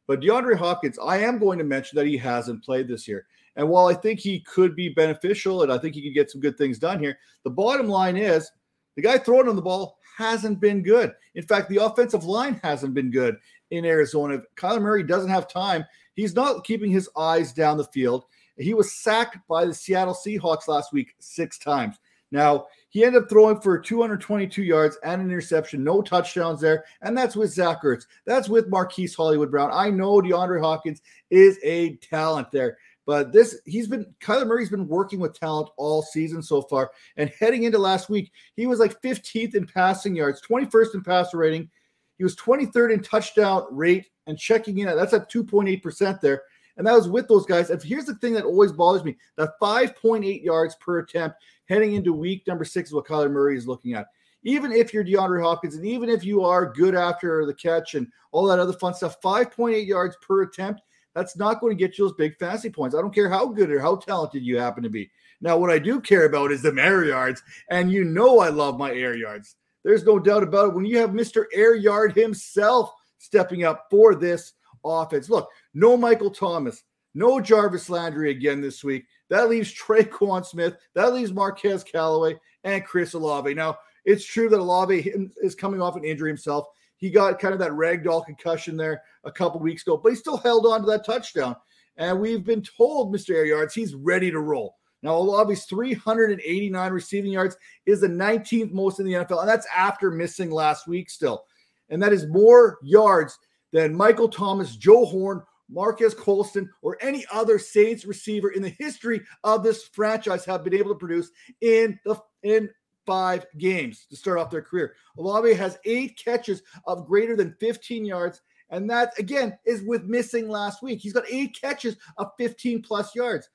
But DeAndre Hopkins, I am going to mention that he hasn't played this year. And while I think he could be beneficial and I think he could get some good things done here, the bottom line is the guy throwing on the ball hasn't been good. In fact, the offensive line hasn't been good in Arizona. If Kyler Murray doesn't have time, he's not keeping his eyes down the field. He was sacked by the Seattle Seahawks last week six times. Now, he ended up throwing for 222 yards and an interception, no touchdowns there. And that's with Zach Ertz. That's with Marquise Hollywood Brown. I know DeAndre Hopkins is a talent there. But this, he's been, Kyler Murray's been working with talent all season so far. And heading into last week, he was like 15th in passing yards, 21st in passer rating. He was 23rd in touchdown rate and checking in. At that's at 2.8% there. And that was with those guys. And here's the thing that always bothers me that 5.8 yards per attempt heading into week number six is what Kyler Murray is looking at. Even if you're DeAndre Hopkins and even if you are good after the catch and all that other fun stuff, 5.8 yards per attempt, that's not going to get you those big fantasy points. I don't care how good or how talented you happen to be. Now, what I do care about is the air yards. And you know I love my air yards. There's no doubt about it. When you have Mr. Air Yard himself stepping up for this offense. Look, no Michael Thomas, no Jarvis Landry again this week. That leaves Tre'Quan Smith. That leaves Marquez Callaway and Chris Olave. Now, it's true that Olave is coming off an injury himself. He got kind of that ragdoll concussion there a couple weeks ago, but he still held on to that touchdown. And we've been told, Mr. Air Yards, he's ready to roll. Now, Olave's 389 receiving yards is the 19th most in the NFL, and that's after missing last week still. And that is more yards than Michael Thomas, Joe Horn, Marquez Colston, or any other Saints receiver in the history of this franchise have been able to produce in the in five games to start off their career. Olave has eight catches of greater than 15 yards, and that again is with missing last week. He's got eight catches of 15 plus yards.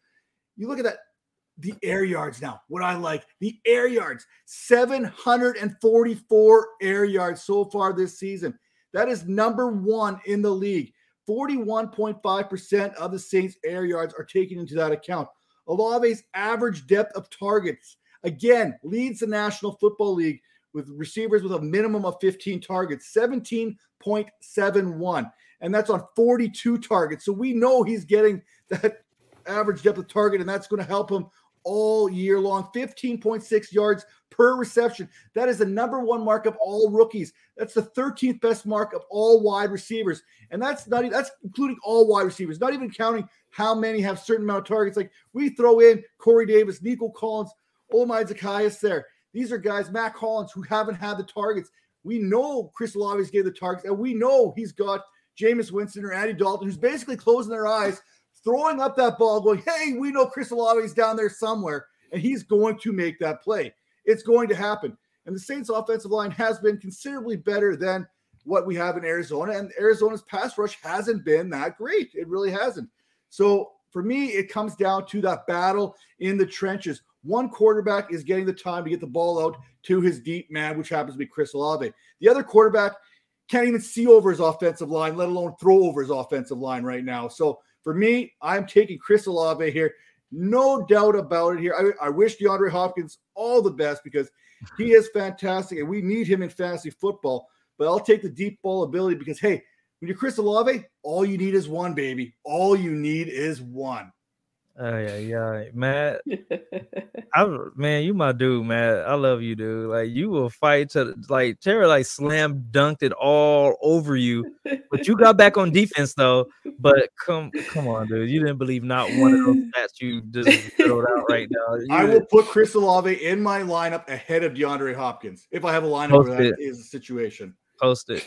You look at that. The air yards now. What I like, the air yards, 744 air yards so far this season. That is number one in the league. 41.5% of the Saints' air yards are taken into that account. Olave's average depth of targets, again, leads the National Football League with receivers with a minimum of 15 targets, 17.71. And that's on 42 targets. So we know he's getting that average depth of target, and that's going to help him all year long. 15.6 yards per reception. That is the number one mark of all rookies. That's the 13th best mark of all wide receivers. And that's not that's including all wide receivers, not even counting how many have certain amount of targets. Like we throw in Corey Davis, Nico Collins, Olamide Zaccheaus there. These are guys, Mack Hollins, who haven't had the targets. We know Chris Olave's gave the targets, and we know he's got Jameis Winston or Andy Dalton, who's basically closing their eyes throwing up that ball, going, hey, we know Chris Olave's down there somewhere, and he's going to make that play. It's going to happen. And the Saints' offensive line has been considerably better than what we have in Arizona, and Arizona's pass rush hasn't been that great. It really hasn't. So for me, it comes down to that battle in the trenches. One quarterback is getting the time to get the ball out to his deep man, which happens to be Chris Olave. The other quarterback can't even see over his offensive line, let alone throw over his offensive line right now. So for me, I'm taking Chris Olave here. No doubt about it here. I, I wish DeAndre Hopkins all the best because he is fantastic and we need him in fantasy football. But I'll take the deep ball ability because, hey, when you're Chris Olave, all you need is one, baby. All you need is one. Oh yeah, yeah, Matt. I man, you my dude, Matt. I love you, dude. Like you will fight to like Terry like slam dunked it all over you, but you got back on defense though. But come, come on, dude. You didn't believe not one of those stats you just throw out right now. You I will put Chris Olave in my lineup ahead of DeAndre Hopkins if I have a lineup where that it. is the situation. Post it.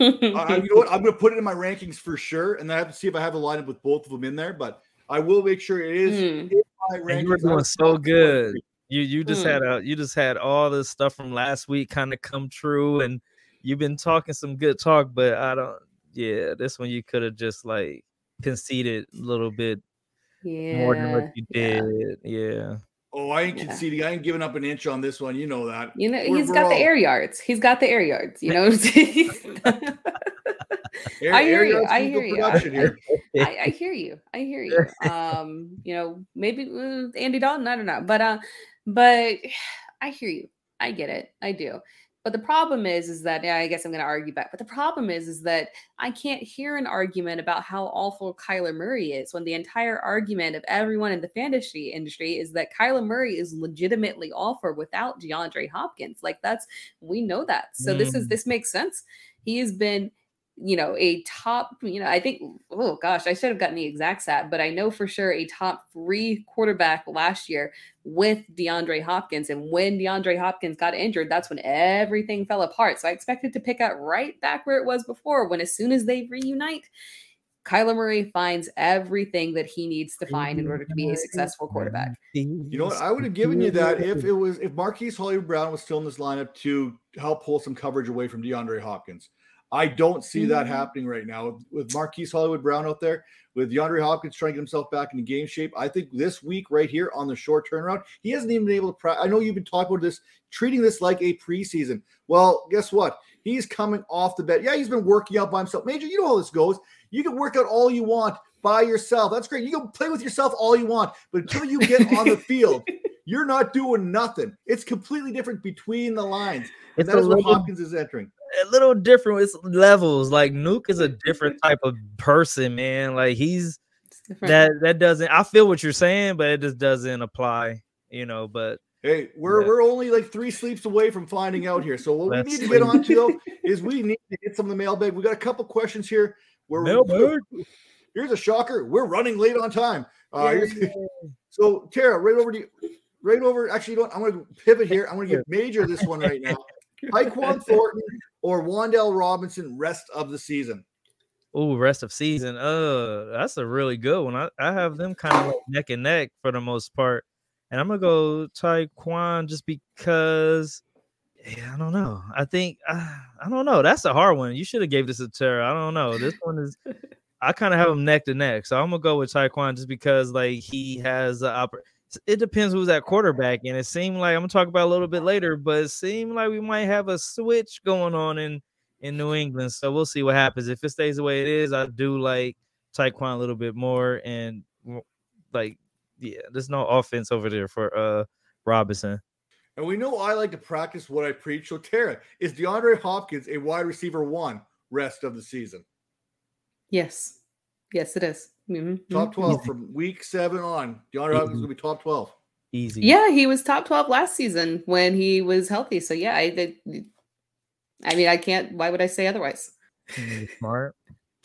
uh, you know what? I'm going to put it in my rankings for sure, and then I have to see if I have a lineup with both of them in there. But I will make sure it is mm. You were doing so good. You you just mm. had a you just had all this stuff from last week kind of come true, and you've been talking some good talk. But I don't. Yeah, this one you could have just like conceded a little bit yeah, more than what you did. Yeah. yeah. Oh, I ain't yeah. conceding. I ain't giving up an inch on this one. You know that. You know, we're, he's we're got all... the air yards. He's got the air yards. You know Air, I hear you. I hear you. I, I, I, hear you. I hear you. Um, you know, maybe uh, Andy Dalton. I don't know, but uh, but I hear you. I get it. I do. But the problem is, is that yeah, I guess I'm going to argue back. But the problem is, is that I can't hear an argument about how awful Kyler Murray is when the entire argument of everyone in the fantasy industry is that Kyler Murray is legitimately awful without DeAndre Hopkins. Like that's we know that. So mm. this is mm. this makes sense. He has been you know, a top, you know, I think, oh gosh, I should have gotten the exact stat, but I know for sure a top three quarterback last year with DeAndre Hopkins. And when DeAndre Hopkins got injured, that's when everything fell apart. So I expected to pick up right back where it was before, when as soon as they reunite, Kyler Murray finds everything that he needs to find in order to be a successful quarterback. You know what? I would have given you that if it was if Marquise Hollywood Brown was still in this lineup to help pull some coverage away from DeAndre Hopkins. I don't see that mm-hmm. happening right now with Marquise Hollywood Brown out there, with DeAndre Hopkins trying to get himself back into game shape. I think this week, right here on the short turnaround, he hasn't even been able to. I know you've been talking about this, treating this like a preseason. Well, guess what? He's coming off the bed. Yeah, he's been working out by himself. Major, you know how this goes. You can work out all you want by yourself. That's great. You can play with yourself all you want, but until you get on the field, you're not doing nothing. It's completely different between the lines. And it's that is what Hopkins is entering a little different. It's levels. Like Nuke is a different type of person, man. Like he's that that doesn't. I feel what you're saying, but it just doesn't apply. You know, but Hey, we're we're only like three sleeps away from finding out here. So what we need to get on to though is we need to get some of the mailbag. We got a couple questions here. We're mailbag. Here's a shocker. We're running late on time. Uh, so Tara, right over to you. Right over. Actually, you know what? I'm going to pivot here. I'm going to give Major this one right now. Tyquan Thornton or Wan'Dale Robinson rest of the season? Oh, rest of season. Uh, that's a really good one. I, I have them kind of like neck and neck for the most part. And I'm gonna go Tyquan just because yeah, I don't know. I think uh, I don't know. That's a hard one. You should have gave this a Tara. I don't know. This one is I kind of have them neck to neck. So I'm gonna go with Tyquan just because like he has the opportunity it depends who's at quarterback. And it seemed like I'm gonna talk about a little bit later, but it seemed like we might have a switch going on in in New England. So we'll see what happens. If it stays the way it is, I do like Tyquan a little bit more. And like, yeah, there's no offense over there for uh Robinson. And we know I like to practice what I preach. So Tara, is DeAndre Hopkins a wide receiver one rest of the season? Yes. Yes, it is. Mm-hmm. Top 12 Easy. from week seven on. DeAndre Hopkins is going to be top 12. Easy. Yeah, he was top 12 last season when he was healthy. So, yeah, I did. I mean, I can't. Why would I say otherwise? Smart.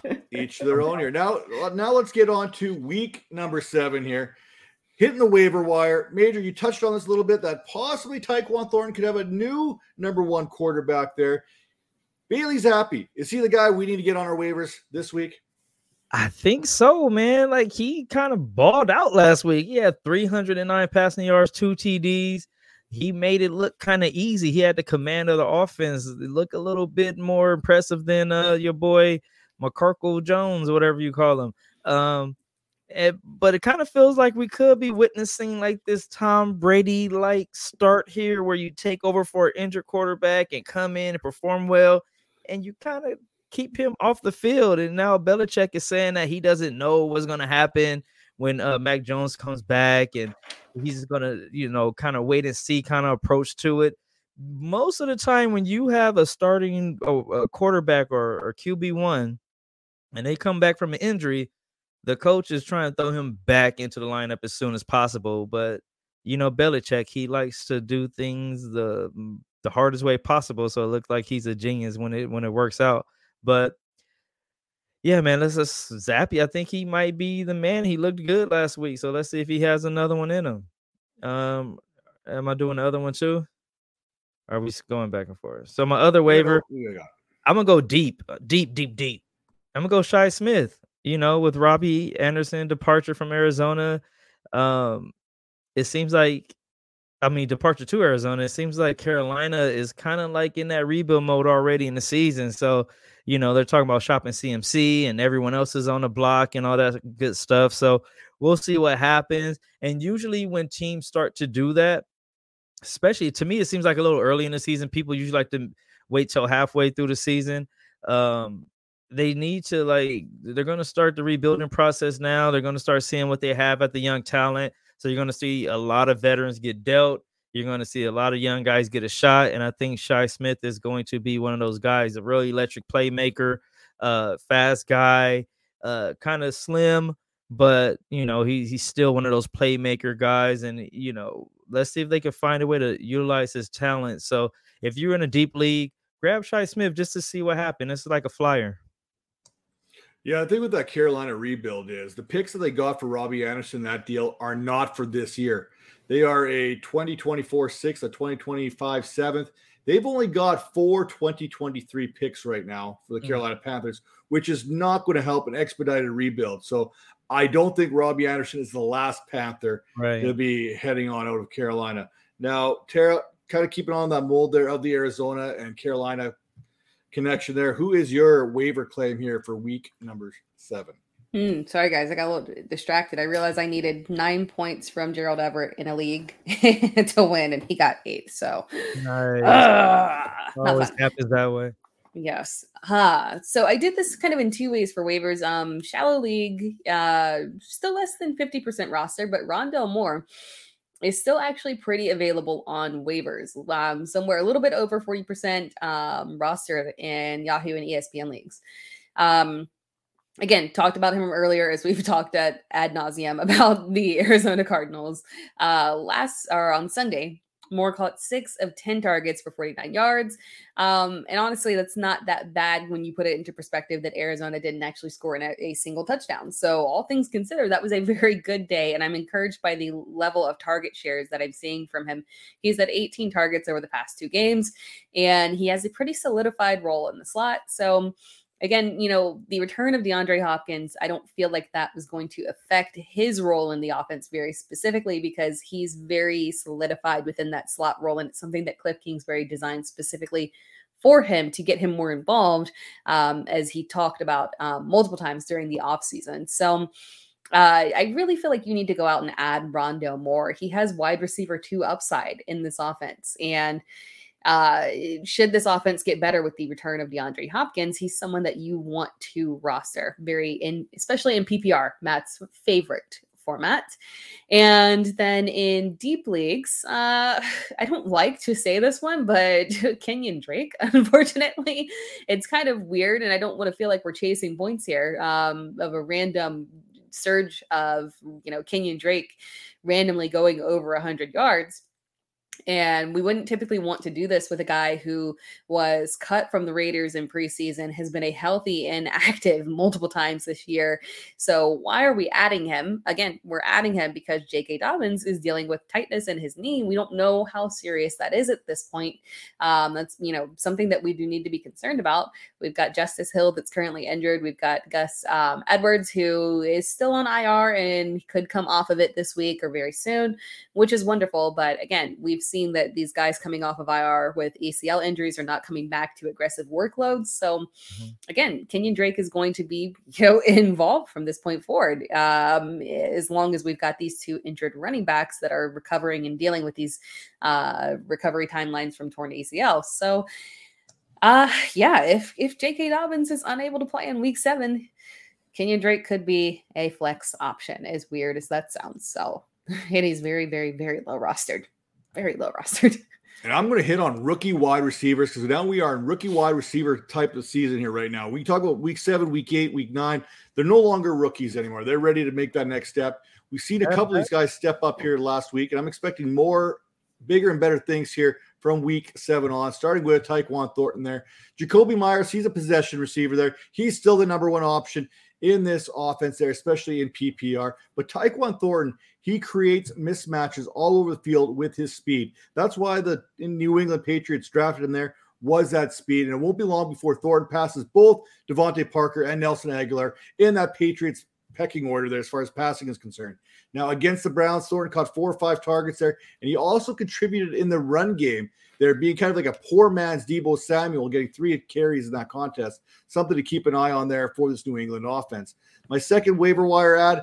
Each their own here. Now, now let's get on to week number seven here. Hitting the waiver wire. Major, you touched on this a little bit that possibly Tyquan Thornton could have a new number one quarterback there. Bailey Zappe. Is he the guy we need to get on our waivers this week? I think so, man. Like he kind of balled out last week. He had 309 passing yards, two TDs. He made it look kind of easy. He had the command of the offense. It looked a little bit more impressive than uh, your boy McCorkle Jones, whatever you call him. Um, it, but it kind of feels like we could be witnessing like this Tom Brady like start here, where you take over for an injured quarterback and come in and perform well, and you kind of keep him off the field. And now Belichick is saying that he doesn't know what's going to happen when uh, Mac Jones comes back, and he's going to, you know, kind of wait and see kind of approach to it. Most of the time, when you have a starting oh, a quarterback or, or QB one, and they come back from an injury, the coach is trying to throw him back into the lineup as soon as possible. But you know, Belichick, he likes to do things the the hardest way possible. So it looks like he's a genius when it when it works out. But yeah, man, let's just Zappe. I think he might be the man. He looked good last week. So let's see if he has another one in him. Um, am I doing the other one too? Are we going back and forth? So my other waiver, I'm gonna go deep, uh, deep, deep, deep. I'm gonna go Shi Smith. You know, with Robbie Anderson departure from Arizona, um, it seems like I mean, departure to Arizona, it seems like Carolina is kind of like in that rebuild mode already in the season. So, you know, they're talking about shopping CMC and everyone else is on the block and all that good stuff. So we'll see what happens. And usually when teams start to do that, especially to me, it seems like a little early in the season. People usually like to wait till halfway through the season. Um, they need to like they're going to start the rebuilding process now. They're going to start seeing what they have at the young talent so you're going to see a lot of veterans get dealt. You're going to see a lot of young guys get a shot. And I think Shi Smith is going to be one of those guys, a really electric playmaker, uh, fast guy, uh, kind of slim, but you know, he, he's still one of those playmaker guys. And you know, let's see if they can find a way to utilize his talent. So if you're in a deep league, grab Shi Smith just to see what happens. It's like a flyer. Yeah, I think what that Carolina rebuild is the picks that they got for Robbie Anderson that deal are not for this year. They are a 2024 sixth, a 2025 seventh. They've only got four 2023 picks right now for the mm-hmm. Carolina Panthers, which is not going to help an expedited rebuild. So I don't think Robbie Anderson is the last Panther right. to be heading on out of Carolina. Now, Tara, kind of keeping on that mold there of the Arizona and Carolina connection there. Who is your waiver claim here for week number seven? Mm, sorry, guys, I got a little distracted. I realized I needed nine points from Gerald Everett in a league to win, and he got eight. So, nice. Uh, always happens that way. Yes. Uh, so I did this kind of in two ways for waivers. Um, shallow league, uh, still less than 50% roster, but Rondale Moore is still actually pretty available on waivers, um, somewhere a little bit over 40% um, roster in Yahoo and ESPN leagues. Um, again, talked about him earlier as we've talked at ad nauseum about the Arizona Cardinals uh, last or on Sunday. Moore caught six of 10 targets for 49 yards. Um, and honestly, that's not that bad when you put it into perspective that Arizona didn't actually score a, a single touchdown. So, all things considered, that was a very good day. And I'm encouraged by the level of target shares that I'm seeing from him. He's at 18 targets over the past two games, and he has a pretty solidified role in the slot. So, again, you know, the return of DeAndre Hopkins, I don't feel like that was going to affect his role in the offense very specifically because he's very solidified within that slot role. And it's something that Cliff Kingsbury designed specifically for him to get him more involved, um, as he talked about um, multiple times during the offseason. So, uh, I really feel like you need to go out and add Rondale Moore. He has wide receiver two upside in this offense. And uh, should this offense get better with the return of DeAndre Hopkins, he's someone that you want to roster very in, especially in PPR, Matt's favorite format. And then in deep leagues, uh, I don't like to say this one, but Kenyon Drake, unfortunately, it's kind of weird. And I don't want to feel like we're chasing points here um, of a random surge of, you know, Kenyon Drake randomly going over 100 yards. And we wouldn't typically want to do this with a guy who was cut from the Raiders in preseason, has been a healthy and active multiple times this year. So why are we adding him? Again, we're adding him because J.K. Dobbins is dealing with tightness in his knee. We don't know how serious that is at this point. Um, that's you know something that we do need to be concerned about. We've got Justice Hill that's currently injured. We've got Gus um, Edwards who is still on IR and could come off of it this week or very soon, which is wonderful. But again, we've seen that these guys coming off of IR with ACL injuries are not coming back to aggressive workloads. So mm-hmm. again, Kenyon Drake is going to be you know involved from this point forward. Um, as long as we've got these two injured running backs that are recovering and dealing with these uh, recovery timelines from torn ACL. So uh yeah, if if J.K. Dobbins is unable to play in week seven, Kenyon Drake could be a flex option, as weird as that sounds. So it is very, very, very low rostered. Very low rostered. And I'm going to hit on rookie wide receivers because now we are in rookie wide receiver type of season here right now. We talk about week seven, week eight, week nine. They're no longer rookies anymore. They're ready to make that next step. We've seen a couple of these guys step up here last week, and I'm expecting more, bigger and better things here from week seven on, starting with Tyquan Thornton there. Jakobi Meyers, he's a possession receiver there. He's still the number one option in this offense there, especially in PPR. But Tyquan Thornton, he creates mismatches all over the field with his speed. That's why the New England Patriots drafted him there was that speed. And it won't be long before Thornton passes both DeVante Parker and Nelson Agholor in that Patriots pecking order there as far as passing is concerned. Now, against the Browns, Thornton caught four or five targets there, and he also contributed in the run game there, being kind of like a poor man's Deebo Samuel, getting three carries in that contest. Something to keep an eye on there for this New England offense. My second waiver wire ad,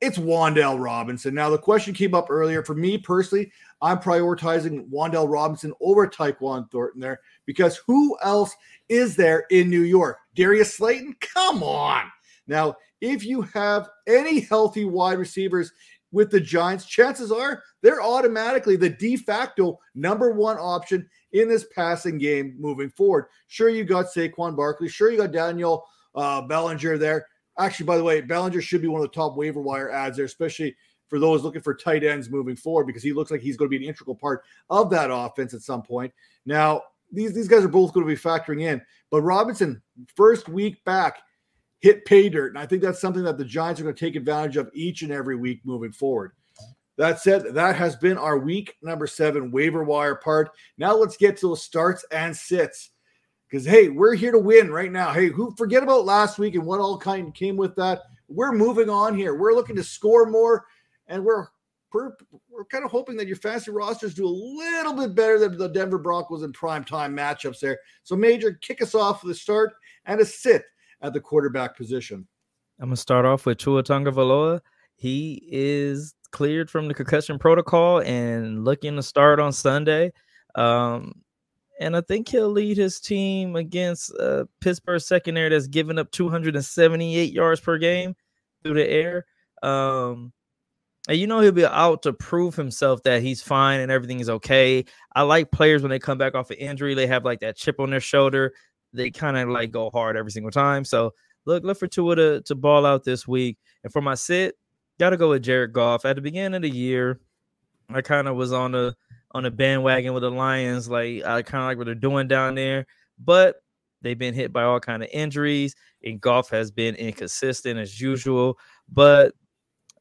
it's Wan'Dale Robinson. Now, the question came up earlier. For me personally, I'm prioritizing Wan'Dale Robinson over Tyquan Thornton there because who else is there in New York? Darius Slayton? Come on. Now, if you have any healthy wide receivers with the Giants, chances are they're automatically the de facto number one option in this passing game moving forward. Sure, you got Saquon Barkley. Sure, you got Daniel uh, Bellinger there. Actually, by the way, Bellinger should be one of the top waiver wire ads there, especially for those looking for tight ends moving forward, because he looks like he's going to be an integral part of that offense at some point. Now, these, these guys are both going to be factoring in, but Robinson, first week back, hit pay dirt. And I think that's something that the Giants are going to take advantage of each and every week moving forward. That said, that has been our week number seven waiver wire part. Now let's get to the starts and sits. Because hey, we're here to win right now. Hey, who forget about last week and what all kind came with that. We're moving on here. We're looking to score more, and we're we're, we're kind of hoping that your fantasy rosters do a little bit better than the Denver Broncos in prime time matchups there. So, Major, kick us off with a start and a sit at the quarterback position. I'm gonna start off with Tua Tagovailoa. He is cleared from the concussion protocol and looking to start on Sunday. Um, and I think he'll lead his team against uh, Pittsburgh secondary that's given up 278 yards per game through the air. Um, and you know he'll be out to prove himself that he's fine and everything is okay. I like players when they come back off an injury, they have like that chip on their shoulder they kind of like go hard every single time. So look, look for Tua to, to ball out this week. And for my sit, gotta go with Jared Goff. At the beginning of the year, I kind of was on the on the bandwagon with the Lions. Like I kind of like what they're doing down there, but they've been hit by all kind of injuries, and Goff has been inconsistent as usual. But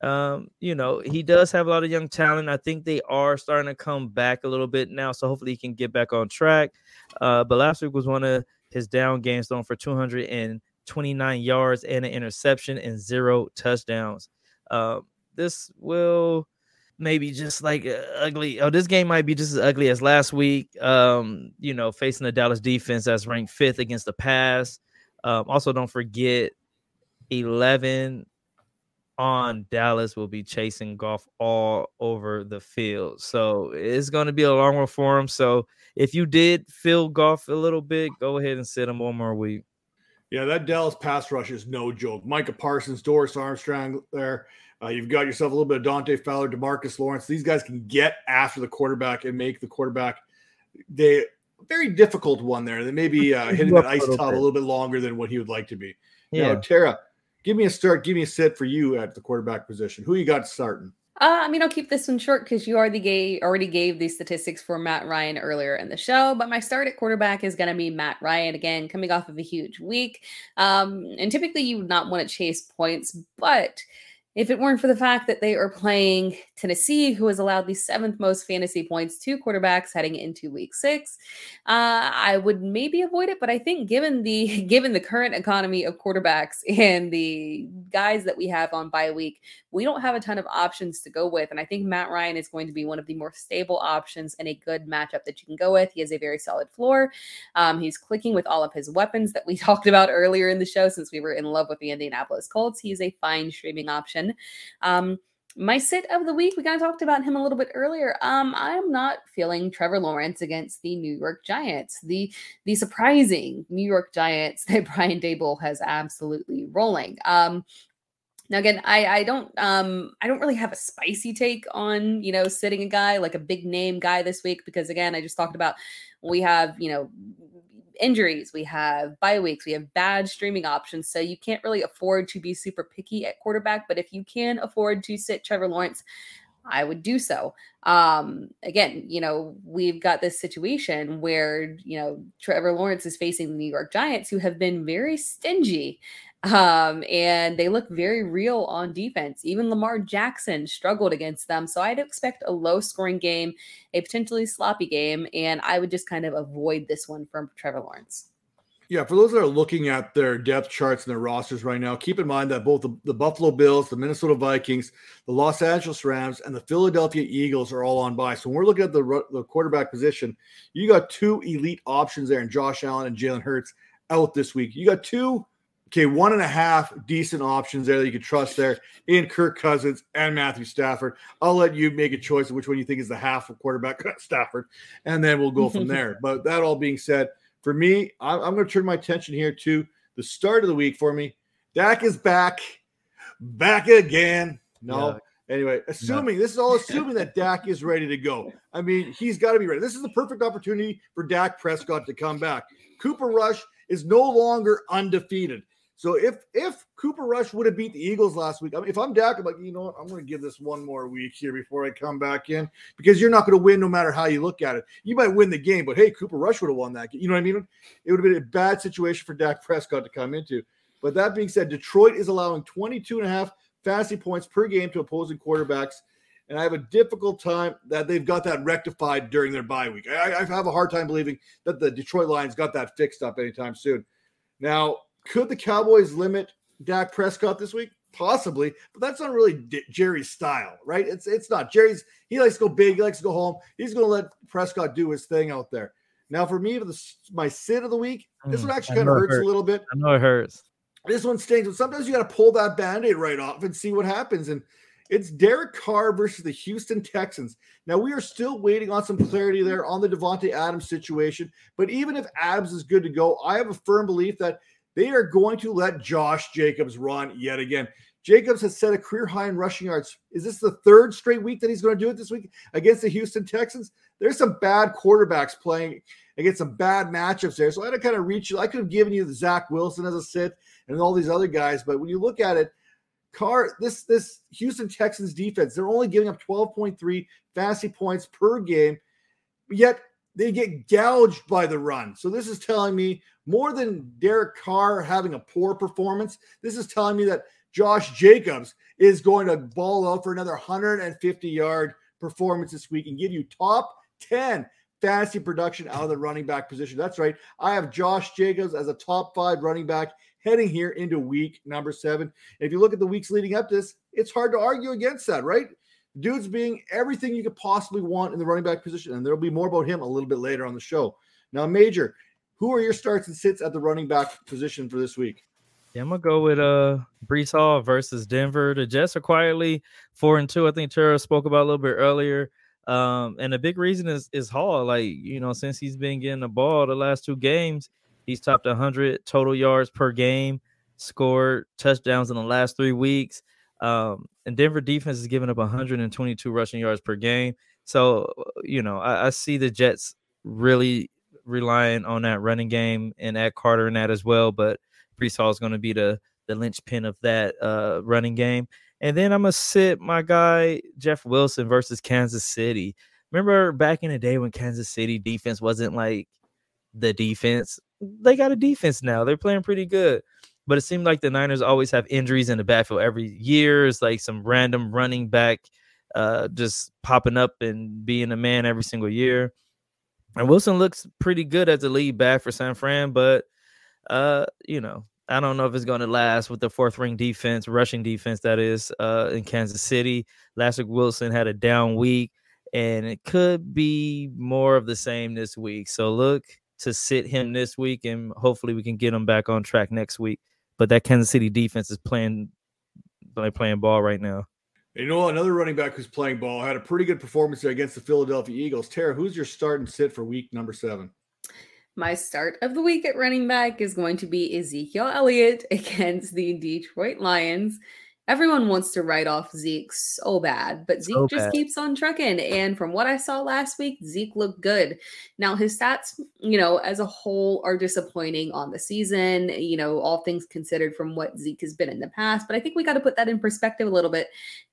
um, you know, he does have a lot of young talent. I think they are starting to come back a little bit now, so hopefully he can get back on track. Uh, but last week was one of his down games thrown for 229 yards and an interception and zero touchdowns. Uh, this will maybe just like uh, ugly. Oh, this game might be just as ugly as last week. Um, you know, facing the Dallas defense that's ranked fifth against the pass. Um, also, don't forget 11 on Dallas will be chasing Goff all over the field. So it's going to be a long one for him. So if you did feel Goff a little bit, go ahead and sit him one more week. Yeah, that Dallas pass rush is no joke. Micah Parsons, Dorance Armstrong there. Uh, you've got yourself a little bit of Dante Fowler, Demarcus Lawrence. These guys can get after the quarterback and make the quarterback they very difficult one there. They may be uh, hitting that ice tub a little bit longer than what he would like to be. Yeah, now, Tara, give me a start, give me a sit for you at the quarterback position. Who you got starting? Uh, I mean, I'll keep this one short because you already gave already gave these statistics for Matt Ryan earlier in the show. But my start at quarterback is going to be Matt Ryan again, coming off of a huge week. Um, and typically, you would not want to chase points, but if it weren't for the fact that they are playing Tennessee, who has allowed the seventh most fantasy points to quarterbacks heading into Week Six, uh, I would maybe avoid it. But I think given the given the current economy of quarterbacks and the guys that we have on bye week, we don't have a ton of options to go with. And I think Matt Ryan is going to be one of the more stable options and a good matchup that you can go with. He has a very solid floor. Um, he's clicking with all of his weapons that we talked about earlier in the show since we were in love with the Indianapolis Colts. He's a fine streaming option. Um, my sit of the week, we kind of talked about him a little bit earlier. Um, I'm not feeling Trevor Lawrence against the New York Giants, the the surprising New York Giants that Brian Daboll has absolutely rolling. Um, now again, I I don't um I don't really have a spicy take on you know sitting a guy like a big name guy this week because again I just talked about we have you know injuries, we have bye weeks, we have bad streaming options. So you can't really afford to be super picky at quarterback. But if you can afford to sit Trevor Lawrence, I would do so. Um, again, you know, we've got this situation where, you know, Trevor Lawrence is facing the New York Giants, who have been very stingy um, and they look very real on defense. Even Lamar Jackson struggled against them. So I'd expect a low scoring game, a potentially sloppy game, and I would just kind of avoid this one from Trevor Lawrence. Yeah, for those that are looking at their depth charts and their rosters right now, keep in mind that both the, the, Buffalo Bills, the Minnesota Vikings, the Los Angeles Rams, and the Philadelphia Eagles are all on bye. So when we're looking at the, the quarterback position, you got two elite options there in Josh Allen and Jalen Hurts out this week. You got two Okay, one and a half decent options there that you can trust there in Kirk Cousins and Matthew Stafford. I'll let you make a choice of which one you think is the half of quarterback Stafford, and then we'll go from there. But that all being said, for me, I'm, I'm going to turn my attention here to the start of the week for me. Dak is back, back again. No. Yeah. Anyway, assuming no. this is all assuming that Dak is ready to go. I mean, he's got to be ready. This is the perfect opportunity for Dak Prescott to come back. Cooper Rush is no longer undefeated. So if if Cooper Rush would have beat the Eagles last week, I mean, if I'm Dak, I'm like, you know what, I'm going to give this one more week here before I come back in because you're not going to win no matter how you look at it. You might win the game, but hey, Cooper Rush would have won that game. You know what I mean? It would have been a bad situation for Dak Prescott to come into. But that being said, Detroit is allowing 22 and a half fantasy points per game to opposing quarterbacks. And I have a difficult time that they've got that rectified during their bye week. I, I have a hard time believing that the Detroit Lions got that fixed up anytime soon. Now, could the Cowboys limit Dak Prescott this week? Possibly, but that's not really D- Jerry's style, right? It's it's not Jerry's. He likes to go big. He likes to go home. He's going to let Prescott do his thing out there. Now, for me, for the, my sit of the week, this one mm, actually kind of hurts hurt. a little bit. I know it hurts. This one stings, but sometimes you got to pull that band-aid right off and see what happens. And it's Derek Carr versus the Houston Texans. Now we are still waiting on some clarity there on the Davante Adams situation. But even if Adams is good to go, I have a firm belief that they are going to let Josh Jacobs run yet again. Jacobs has set a career high in rushing yards. Is this the third straight week that he's going to do it this week against the Houston Texans? There's some bad quarterbacks playing against some bad matchups there. So I had to kind of reach you. I could have given you Zach Wilson as a sit and all these other guys, but when you look at it, Carr, this this Houston Texans defense, they're only giving up 12.3 fantasy points per game, yet they get gouged by the run. So this is telling me more than Derek Carr having a poor performance. This is telling me that Josh Jacobs is going to ball out for another 150 yard performance this week and give you top 10 fantasy production out of the running back position. That's right. I have Josh Jacobs as a top five running back heading here into week number seven. if you look at the weeks leading up to this, it's hard to argue against that, right? Dude's being everything you could possibly want in the running back position. And there'll be more about him a little bit later on the show. Now, Major, who are your starts and sits at the running back position for this week? Yeah, I'm gonna go with uh Breece Hall versus Denver. The Jets are quietly four and two. I think Tara spoke about a little bit earlier. Um, and the big reason is is Hall. Like you know, since he's been getting the ball the last two games, he's topped 100 total yards per game, scored touchdowns in the last three weeks. Um, and Denver defense is giving up 122 rushing yards per game. So, you know, I, I see the Jets really relying on that running game and add Carter in that as well. But Breece Hall is going to be the the linchpin of that uh, running game. And then I'm gonna sit my guy Jeff Wilson versus Kansas City. Remember back in the day when Kansas City defense wasn't like the defense? They got a defense now. They're playing pretty good but it seemed like the Niners always have injuries in the backfield every year. It's like some random running back uh, just popping up and being a man every single year. And Wilson looks pretty good as a lead back for San Fran, but uh, you know, I don't know if it's going to last with the fourth ring defense, rushing defense that is uh, in Kansas City. Last week Wilson had a down week, and it could be more of the same this week. So look to sit him this week, and hopefully we can get him back on track next week. But that Kansas City defense is playing like playing ball right now. You know, another running back who's playing ball had a pretty good performance against the Philadelphia Eagles. Tara, who's your start and sit for week number seven? My start of the week at running back is going to be Ezekiel Elliott against the Detroit Lions. Everyone wants to write off Zeke so bad, but Zeke so just bad. keeps on trucking. And from what I saw last week, Zeke looked good. Now, his stats, you know, as a whole are disappointing on the season, you know, all things considered from what Zeke has been in the past. But I think we got to put that in perspective a little bit.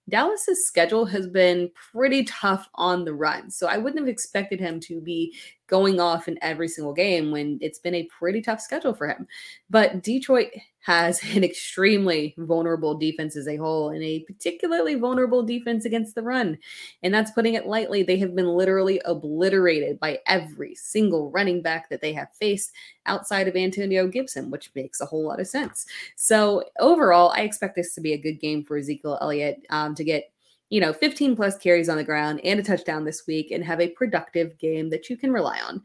Dallas's schedule has been pretty tough on the run. So I wouldn't have expected him to be going off in every single game when it's been a pretty tough schedule for him. But Detroit has an extremely vulnerable defense as a whole and a particularly vulnerable defense against the run. And that's putting it lightly. They have been literally obliterated by every single running back that they have faced outside of Antonio Gibson, which makes a whole lot of sense. So overall, I expect this to be a good game for Ezekiel Elliott um, to get you know 15 plus carries on the ground and a touchdown this week and have a productive game that you can rely on.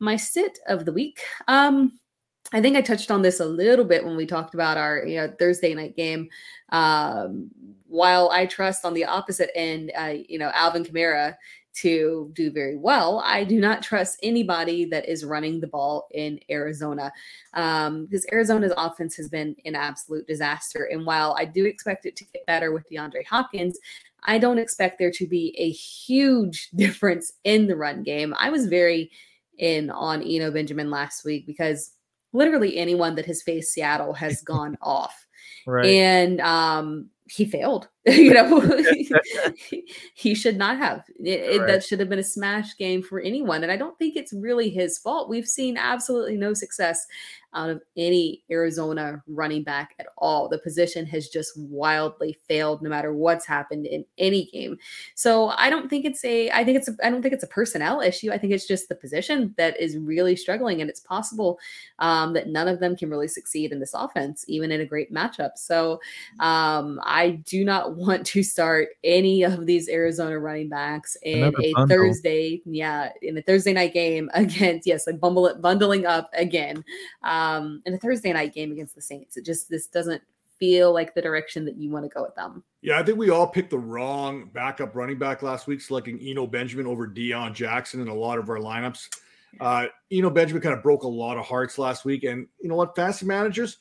My sit of the week. Um, I think I touched on this a little bit when we talked about our you know, Thursday night game. Um, while I trust on the opposite end, uh, you know, Alvin Kamara to do very well. I do not trust anybody that is running the ball in Arizona um, because Arizona's offense has been an absolute disaster. And while I do expect it to get better with DeAndre Hopkins, I don't expect there to be a huge difference in the run game. I was very in on Eno Benjamin last week because literally anyone that has faced Seattle has gone off. Right. And um, he failed. you know, he should not have. It, right. That should have been a smash game for anyone. And I don't think it's really his fault. We've seen absolutely no success out of any Arizona running back at all. The position has just wildly failed no matter what's happened in any game. So I don't think it's a I think it's a I don't think it's a personnel issue. I think it's just the position that is really struggling and it's possible um, that none of them can really succeed in this offense even in a great matchup. So um, I do not want to start any of these Arizona running backs in Another a bundle. Thursday, yeah, in a Thursday night game against yes, like bumble it bundling up again. Um, um, in a Thursday night game against the Saints. It just this doesn't feel like the direction that you want to go with them. Yeah, I think we all picked the wrong backup running back last week, selecting Eno Benjamin over Deon Jackson in a lot of our lineups. Uh, Eno Benjamin kind of broke a lot of hearts last week, and you know what, fantasy managers,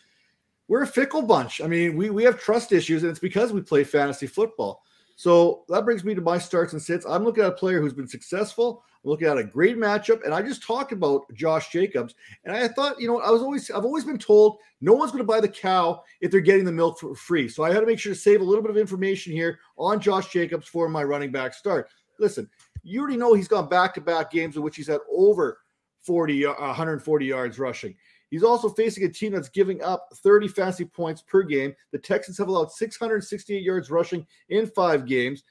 we're a fickle bunch. I mean, we we have trust issues, and it's because we play fantasy football. So that brings me to my starts and sits. I'm looking at a player who's been successful I'm looking at a great matchup. And I just talked about Josh Jacobs. And I thought, you know, I was always, I've always been told no one's going to buy the cow if they're getting the milk for free. So I had to make sure to save a little bit of information here on Josh Jacobs for my running back start. Listen, you already know he's gone back to back games in which he's had over 40, uh, 140 yards rushing. He's also facing a team that's giving up 30 fantasy points per game. The Texans have allowed 668 yards rushing in five games.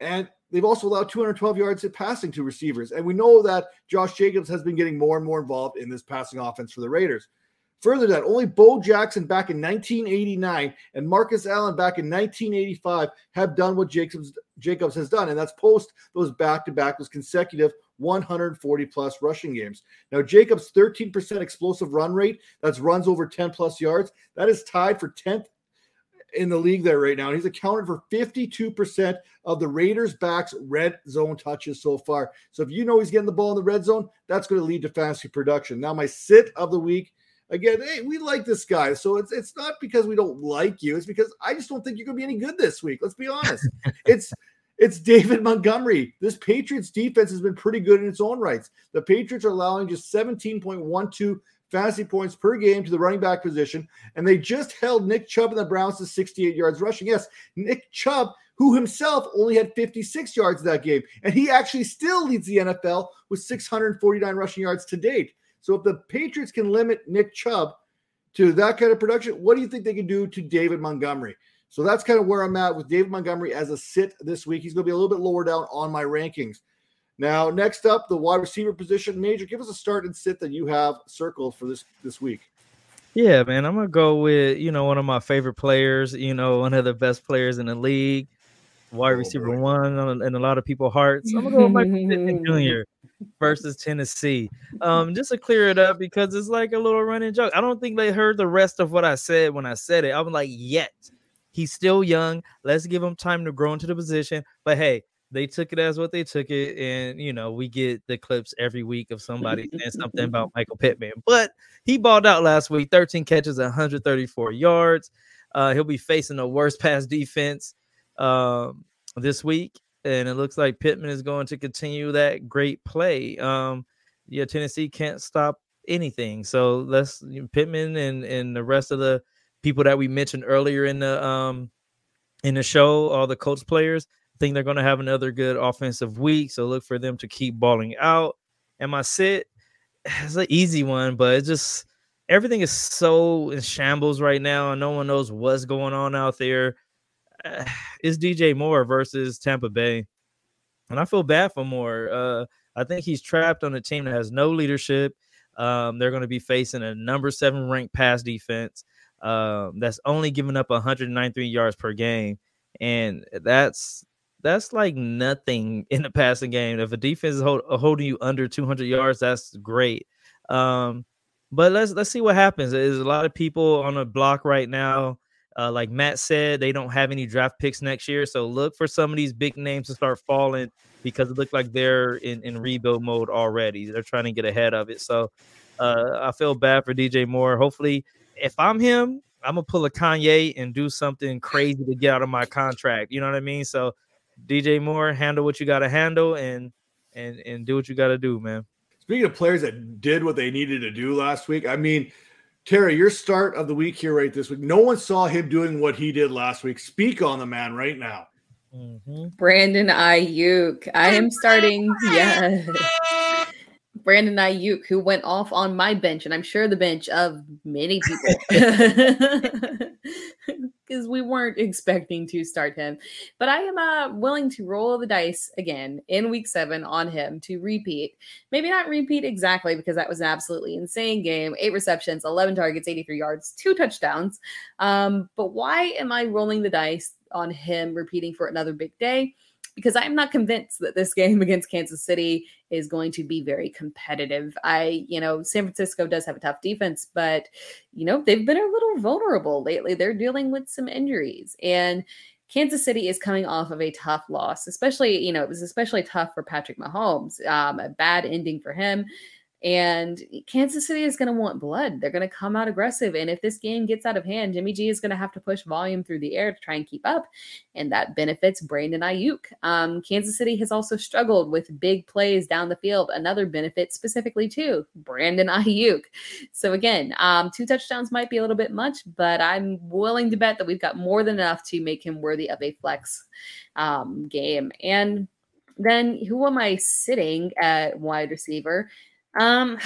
And they've also allowed 212 yards at passing to receivers. And we know that Josh Jacobs has been getting more and more involved in this passing offense for the Raiders. Further that, only Bo Jackson back in 1989 and Marcus Allen back in 1985 have done what Jacobs Jacobs has done, and that's post those back-to-back, those consecutive 140 plus rushing games. Now, Jacobs' 13% explosive run rate, that's runs over 10 plus yards, that is tied for 10th in the league there right now. He's accounted for 52% of the Raiders' backs' red zone touches so far. So if you know he's getting the ball in the red zone, that's going to lead to fantasy production. Now, my sit of the week. Again, hey, we like this guy. So it's it's not because we don't like you. It's because I just don't think you're gonna be any good this week. Let's be honest. it's it's David Montgomery. This Patriots defense has been pretty good in its own rights. The Patriots are allowing just 17.12 fantasy points per game to the running back position. And they just held Nick Chubb and the Browns to 68 yards rushing. Yes, Nick Chubb, who himself only had 56 yards that game. And he actually still leads the NFL with 649 rushing yards to date. So if the Patriots can limit Nick Chubb to that kind of production, what do you think they can do to David Montgomery? So that's kind of where I'm at with David Montgomery as a sit this week. He's going to be a little bit lower down on my rankings. Now, next up, the wide receiver position. Major, give us a start and sit that you have circled for this this week. Yeah, man, I'm gonna go with you know one of my favorite players. You know, one of the best players in the league, wide oh, receiver boy. one in a lot of people's hearts. I'm gonna go with Michael Pittman Jr. versus Tennessee. Um, just to clear it up because it's like a little running joke. I don't think they heard the rest of what I said when I said it. I'm like, yet he's still young. Let's give him time to grow into the position. But hey, they took it as what they took it, and you know we get the clips every week of somebody saying something about Michael Pittman. But he balled out last week, 13 catches, 134 yards. Uh, he'll be facing the worst pass defense um, this week, and it looks like Pittman is going to continue that great play. Um, yeah, Tennessee can't stop anything, so let's Pittman and and the rest of the people that we mentioned earlier in the um in the show, all the Colts players think they're going to have another good offensive week. So look for them to keep balling out. And my sit is an easy one, but it just everything is so in shambles right now, and no one knows what's going on out there. Uh, it's DJ Moore versus Tampa Bay, and I feel bad for Moore. Uh, I think he's trapped on a team that has no leadership. Um, they're going to be facing a number seven ranked pass defense um, that's only giving up 193 yards per game, and that's that's like nothing in the passing game. If a defense is hold, holding you under 200 yards, that's great. Um, but let's let's see what happens. There's a lot of people on the block right now. Uh, like Matt said, they don't have any draft picks next year, so look for some of these big names to start falling because it looks like they're in, in rebuild mode already. They're trying to get ahead of it. So uh, I feel bad for DJ Moore. Hopefully, if I'm him, I'm gonna pull a Kanye and do something crazy to get out of my contract. You know what I mean? So DJ Moore, handle what you got to handle and and and do what you got to do, man. Speaking of players that did what they needed to do last week, I mean, Terry, your start of the week here right this week. No one saw him doing what he did last week. Speak on the man right now. Mm-hmm. Brandon Aiyuk. I am starting. Yes. Brandon Aiyuk, who went off on my bench, and I'm sure the bench of many people. because we weren't expecting to start him. But I am uh, willing to roll the dice again in week seven on him to repeat. Maybe not repeat exactly because that was an absolutely insane game. Eight receptions, 11 targets, 83 yards, two touchdowns. Um, but why am I rolling the dice on him repeating for another big day? Because I'm not convinced that this game against Kansas City is going to be very competitive. I, you know, San Francisco does have a tough defense, but, you know, they've been a little vulnerable lately. They're dealing with some injuries. And Kansas City is coming off of a tough loss, especially, you know, it was especially tough for Patrick Mahomes. Um, a bad ending for him. And Kansas City is going to want blood. They're going to come out aggressive. And if this game gets out of hand, Jimmy G is going to have to push volume through the air to try and keep up. And that benefits Brandon Aiyuk. Um, Kansas City has also struggled with big plays down the field. Another benefit specifically to Brandon Aiyuk. So again, um, two touchdowns might be a little bit much, but I'm willing to bet that we've got more than enough to make him worthy of a flex um, game. And then who am I sitting at wide receiver? Um,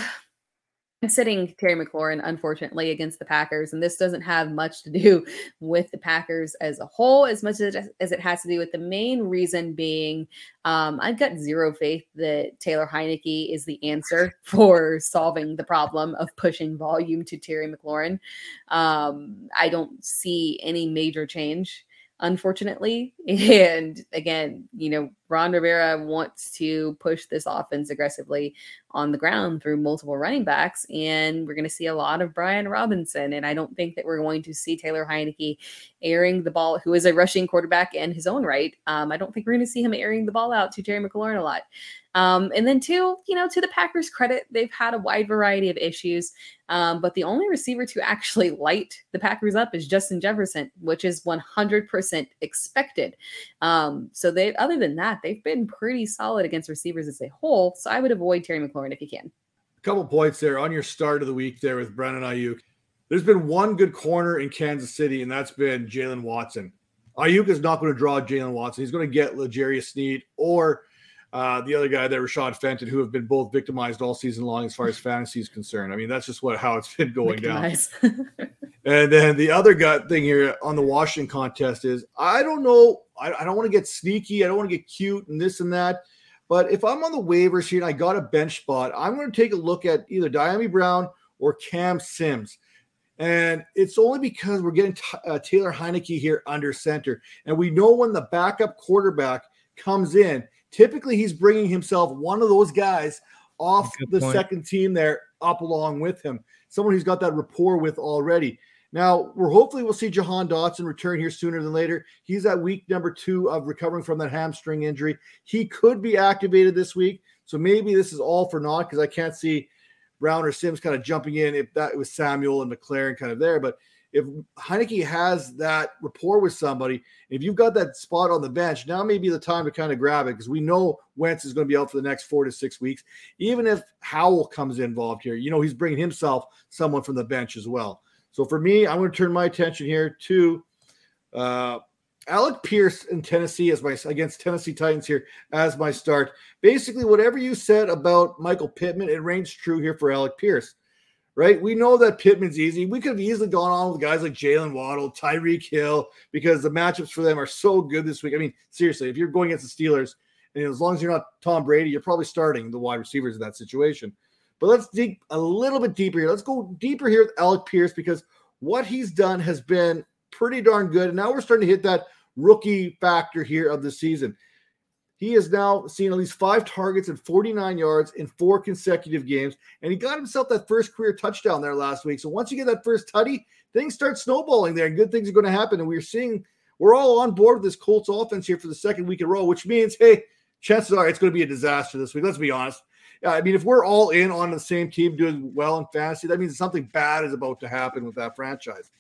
I'm sitting Terry McLaurin, unfortunately, against the Packers, and this doesn't have much to do with the Packers as a whole, as much as, it has to do with the main reason being um, I've got zero faith that Taylor Heinicke is the answer for solving the problem of pushing volume to Terry McLaurin. Um, I don't see any major change unfortunately. And again, you know, Ron Rivera wants to push this offense aggressively on the ground through multiple running backs. And we're going to see a lot of Brian Robinson. And I don't think that we're going to see Taylor Heinicke airing the ball, who is a rushing quarterback in his own right. Um, I don't think we're going to see him airing the ball out to Terry McLaurin a lot. Um, and then two, you know, to the Packers' credit, they've had a wide variety of issues. Um, but the only receiver to actually light the Packers up is Justin Jefferson, which is 100% expected. Um, so they, other than that, they've been pretty solid against receivers as a whole. So I would avoid Terry McLaurin if you can. A couple points there on your start of the week there with Brandon Aiyuk. There's been one good corner in Kansas City, and that's been Jaylen Watson. Aiyuk is not going to draw Jaylen Watson. He's going to get L'Jarius Sneed or uh, the other guy there, Rashad Fenton, who have been both victimized all season long as far as fantasy is concerned. I mean, that's just what how it's been going down. and then the other gut thing here on the Washington contest is I don't know. I, I don't want to get sneaky. I don't want to get cute and this and that. But if I'm on the waivers here and I got a bench spot, I'm going to take a look at either Dyami Brown or Cam Sims. And it's only because we're getting t- uh, Taylor Heinicke here under center. And we know when the backup quarterback comes in, typically he's bringing himself one of those guys off the point. second team there up along with him, someone who's got that rapport with already. Now, we're hopefully we'll see Jahan Dotson return here sooner than later. He's at week number two of recovering from that hamstring injury. He could be activated this week. So maybe this is all for naught because I can't see Brown or Sims kind of jumping in if that was Samuel and McLaurin kind of there. But if Heinicke has that rapport with somebody, if you've got that spot on the bench, now may be the time to kind of grab it because we know Wentz is going to be out for the next four to six weeks. Even if Howell comes involved here, you know, he's bringing himself someone from the bench as well. So for me, I'm going to turn my attention here to uh, Alec Pierce in Tennessee as my against Tennessee Titans here as my start. Basically, whatever you said about Michael Pittman, it reigns true here for Alec Pierce. Right? We know that Pittman's easy. We could have easily gone on with guys like Jaylen Waddle, Tyreek Hill, because the matchups for them are so good this week. I mean, seriously, if you're going against the Steelers, and as long as you're not Tom Brady, you're probably starting the wide receivers in that situation. But let's dig a little bit deeper here. Let's go deeper here with Alec Pierce because what he's done has been pretty darn good. And now we're starting to hit that rookie factor here of the season. He has now seen at least five targets and 49 yards in four consecutive games, and he got himself that first career touchdown there last week. So once you get that first tutty, things start snowballing there, and good things are going to happen. And we're seeing we're all on board with this Colts offense here for the second week in a row, which means, hey, chances are it's going to be a disaster this week. Let's be honest. I mean, if we're all in on the same team doing well in fantasy, that means something bad is about to happen with that franchise.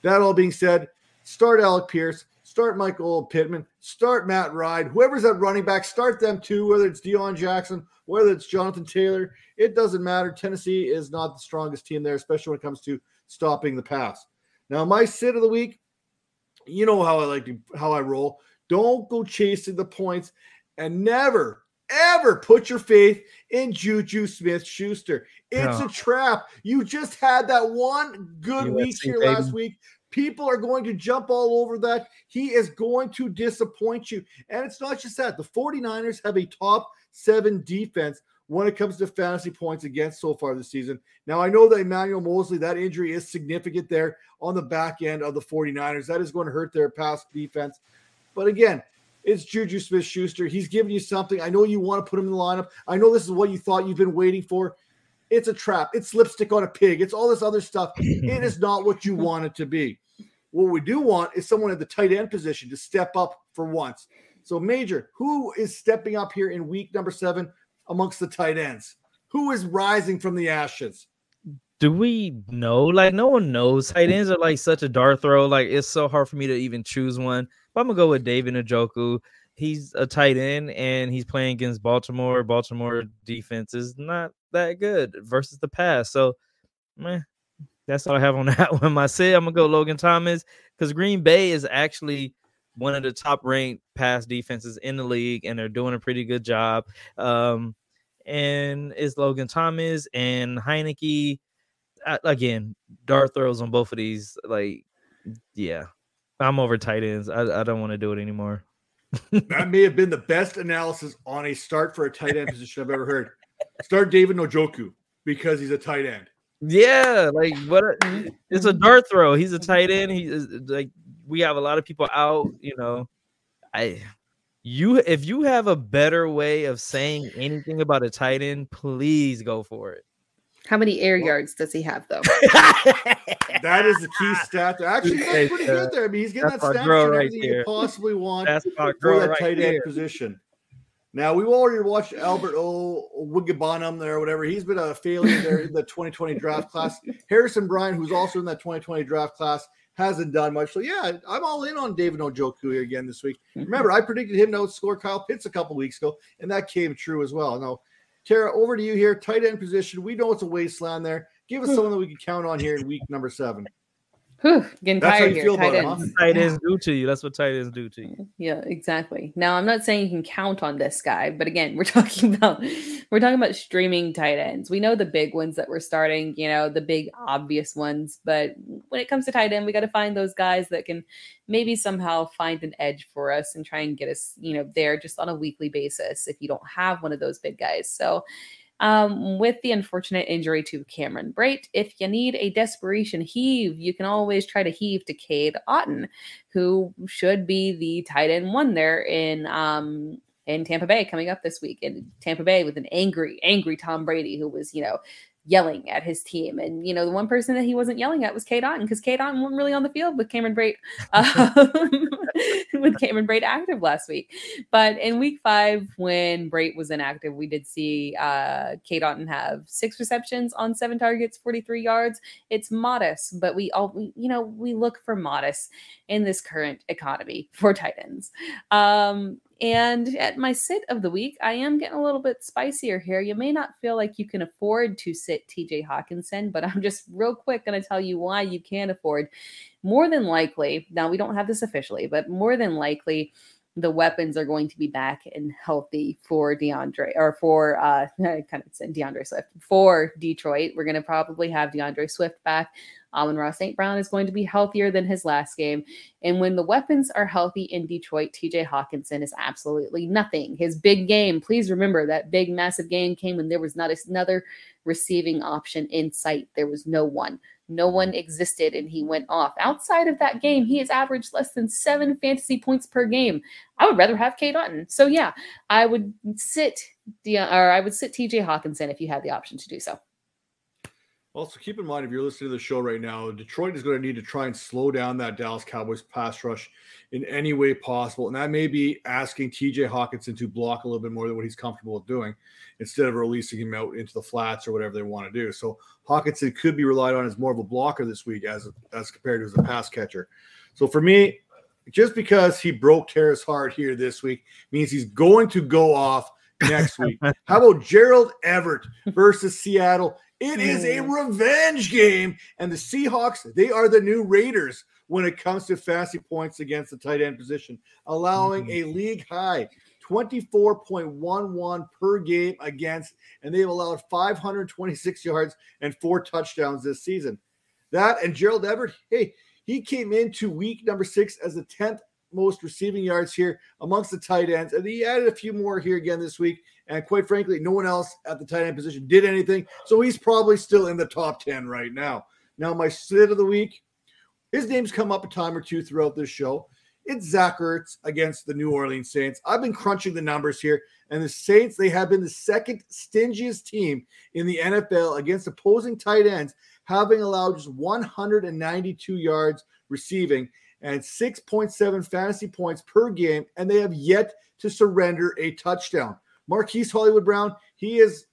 That all being said, start Alec Pierce, start Michael Pittman, start Matt Ryan, whoever's at running back, start them too, whether it's Deon Jackson, whether it's Jonathan Taylor. It doesn't matter. Tennessee is not the strongest team there, especially when it comes to stopping the pass. Now, my sit of the week, you know how I like to how I roll. Don't go chasing the points and never ever put your faith in Juju Smith Schuster. It's no. a trap. You just had that one good week here baby. last week. People are going to jump all over that. He is going to disappoint you. And it's not just that. The 49ers have a top seven defense when it comes to fantasy points against so far this season. Now, I know that Emmanuel Moseley, that injury is significant there on the back end of the 49ers. That is going to hurt their pass defense. But again, it's Juju Smith Schuster. He's giving you something. I know you want to put him in the lineup. I know this is what you thought you've been waiting for. It's a trap. It's lipstick on a pig. It's all this other stuff. it is not what you want it to be. What we do want is someone at the tight end position to step up for once. So, Major, who is stepping up here in week number seven amongst the tight ends? Who is rising from the ashes? Do we know? Like, no one knows. Tight ends are like such a dart throw. Like, it's so hard for me to even choose one. But I'm gonna go with David Njoku. He's a tight end and he's playing against Baltimore. Baltimore defense is not that good versus the pass. So, man, that's all I have on that one. I say I'm gonna go Logan Thomas because Green Bay is actually one of the top ranked pass defenses in the league, and they're doing a pretty good job. Um, and it's Logan Thomas and Heinicke. again, dart throws on both of these. Like, yeah, I'm over tight ends. I, I don't want to do it anymore. That may have been the best analysis on a start for a tight end position I've ever heard. Start David Njoku because he's a tight end. Yeah, like what? A, it's a dart throw. He's a tight end. He is like we have a lot of people out. You know, I you if you have a better way of saying anything about a tight end, please go for it. How many air yards does he have, though? that is the key stat. There. Actually, that's pretty good there. I mean, he's getting that's that stat right you possibly want that's for that right tight end position. Now, we've already watched Albert O. Okwuegbunam there, or whatever. He's been a failure there in the 2020 draft class. Harrison Bryant, who's also in that 2020 draft class, hasn't done much. So, yeah, I'm all in on David Njoku here again this week. Remember, I predicted him to outscore Kyle Pitts a couple weeks ago, and that came true as well. Now, Tara, over to you here. Tight end position. We know it's a wasteland there. Give us hmm. someone that we can count on here in week number seven. Whew, getting That's tired here. Tight ends. Tight ends do to you. That's what tight ends do to you. Yeah, exactly. Now I'm not saying you can count on this guy, but again, we're talking about we're talking about streaming tight ends. We know the big ones that we're starting, you know, the big obvious ones, but when it comes to tight end, we got to find those guys that can maybe somehow find an edge for us and try and get us, you know, there just on a weekly basis if you don't have one of those big guys. So um, with the unfortunate injury to Cameron Brate. If you need a desperation heave, you can always try to heave to Cade Otton, who should be the tight end one there in um, in Tampa Bay coming up this week. In Tampa Bay with an angry, angry Tom Brady who was, you know, yelling at his team. And, you know, the one person that he wasn't yelling at was Cade Otton because Cade Otton wasn't really on the field with Cameron Brate, um, with Cameron Brate active last week. But in week five, when Brate was inactive, we did see uh, Cade Otton have six receptions on seven targets, 43 yards. It's modest, but we all, we, you know, we look for modest in this current economy for tight ends. Um, and at my sit of the week, I am getting a little bit spicier here. You may not feel like you can afford to sit TJ Hockenson, but I'm just real quick going to tell you why you can't afford. More than likely, now we don't have this officially, but more than likely, the weapons are going to be back and healthy for DeAndre or for uh kind of said DeAndre Swift for Detroit. We're going to probably have DeAndre Swift back. Amon-Ra St. Brown is going to be healthier than his last game. And when the weapons are healthy in Detroit, TJ Hockenson is absolutely nothing. His big game, please remember that big, massive game came when there was not another receiving option in sight. There was no one. No one existed and he went off. Outside of that game, he has averaged less than seven fantasy points per game. I would rather have Cade Otton. So yeah, I would sit or I would sit TJ Hockenson if you had the option to do so. Also, keep in mind if you're listening to the show right now, Detroit is going to need to try and slow down that Dallas Cowboys pass rush in any way possible. And that may be asking TJ Hockenson to block a little bit more than what he's comfortable with doing instead of releasing him out into the flats or whatever they want to do. So Hockenson could be relied on as more of a blocker this week as, as compared to as a pass catcher. So for me, just because he broke Tara's heart here this week means he's going to go off next week. How about Gerald Everett versus Seattle? It is a revenge game. And the Seahawks, they are the new Raiders when it comes to fantasy points against the tight end position, allowing mm-hmm. a league high 24.11 per game against, and they've allowed 526 yards and four touchdowns this season. That and Gerald Everett, hey, he came into week number six as the 10th most receiving yards here amongst the tight ends, and he added a few more here again this week. And quite frankly, no one else at the tight end position did anything. So he's probably still in the top 10 right now. Now, my sit of the week, his name's come up a time or two throughout this show. It's Zach Ertz against the New Orleans Saints. I've been crunching the numbers here, and the Saints, they have been the second stingiest team in the NFL against opposing tight ends, having allowed just 192 yards receiving and 6.7 fantasy points per game, and they have yet to surrender a touchdown. Marquise Hollywood Brown, he is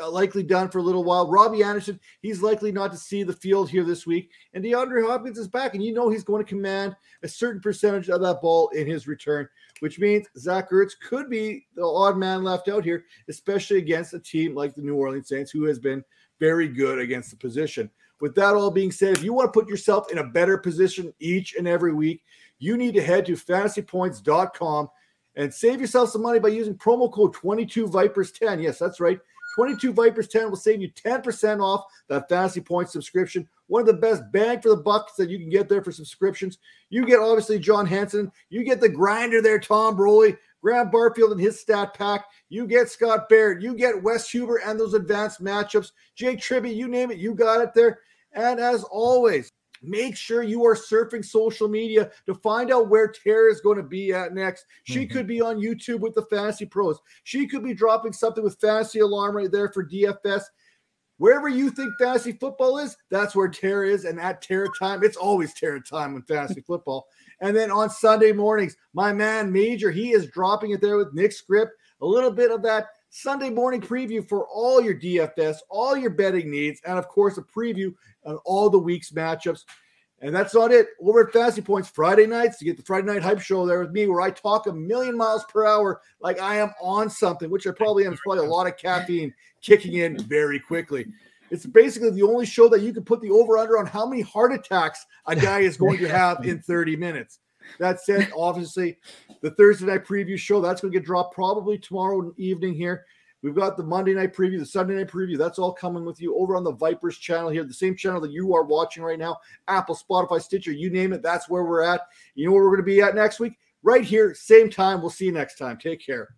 uh, likely done for a little while. Robbie Anderson, he's likely not to see the field here this week. And DeAndre Hopkins is back, and you know he's going to command a certain percentage of that ball in his return, which means Zach Ertz could be the odd man left out here, especially against a team like the New Orleans Saints, who has been very good against the position. With that all being said, if you want to put yourself in a better position each and every week, you need to head to fantasypoints.com and save yourself some money by using promo code 22Vipers10. Yes, that's right. 22 Vipers 10 will save you 10% off that Fantasy Points subscription. One of the best bang for the bucks that you can get there for subscriptions. You get obviously John Hansen. You get the grinder there, Tom Brolley, Graham Barfield and his stat pack. You get Scott Barrett. You get Wes Huber and those advanced matchups. Jake Tribbey, you name it, you got it there. And as always, make sure you are surfing social media to find out where Tara is going to be at next. She mm-hmm. could be on YouTube with the Fantasy Pros. She could be dropping something with Fantasy Alarm right there for DFS. Wherever you think fantasy football is, that's where Tara is. And at Tara time, it's always Tara time with fantasy football. And then on Sunday mornings, my man Major, he is dropping it there with Nick Script. A little bit of that Sunday morning preview for all your DFS, all your betting needs, and of course, a preview of all the week's matchups. And that's not it. Over at Fantasy Points, Friday nights, you get the Friday Night Hype Show there with me, where I talk a million miles per hour like I am on something, which I probably am. It's probably a lot of caffeine kicking in very quickly. It's basically the only show that you can put the over under on how many heart attacks a guy is going to have in 30 minutes. That said, obviously, the Thursday night preview show that's going to get dropped probably tomorrow evening here. We've got the Monday night preview, the Sunday night preview. That's all coming with you over on the Vipers channel here, the same channel that you are watching right now. Apple, Spotify, Stitcher, you name it. That's where we're at. You know where we're going to be at next week? Right here, same time. We'll see you next time. Take care.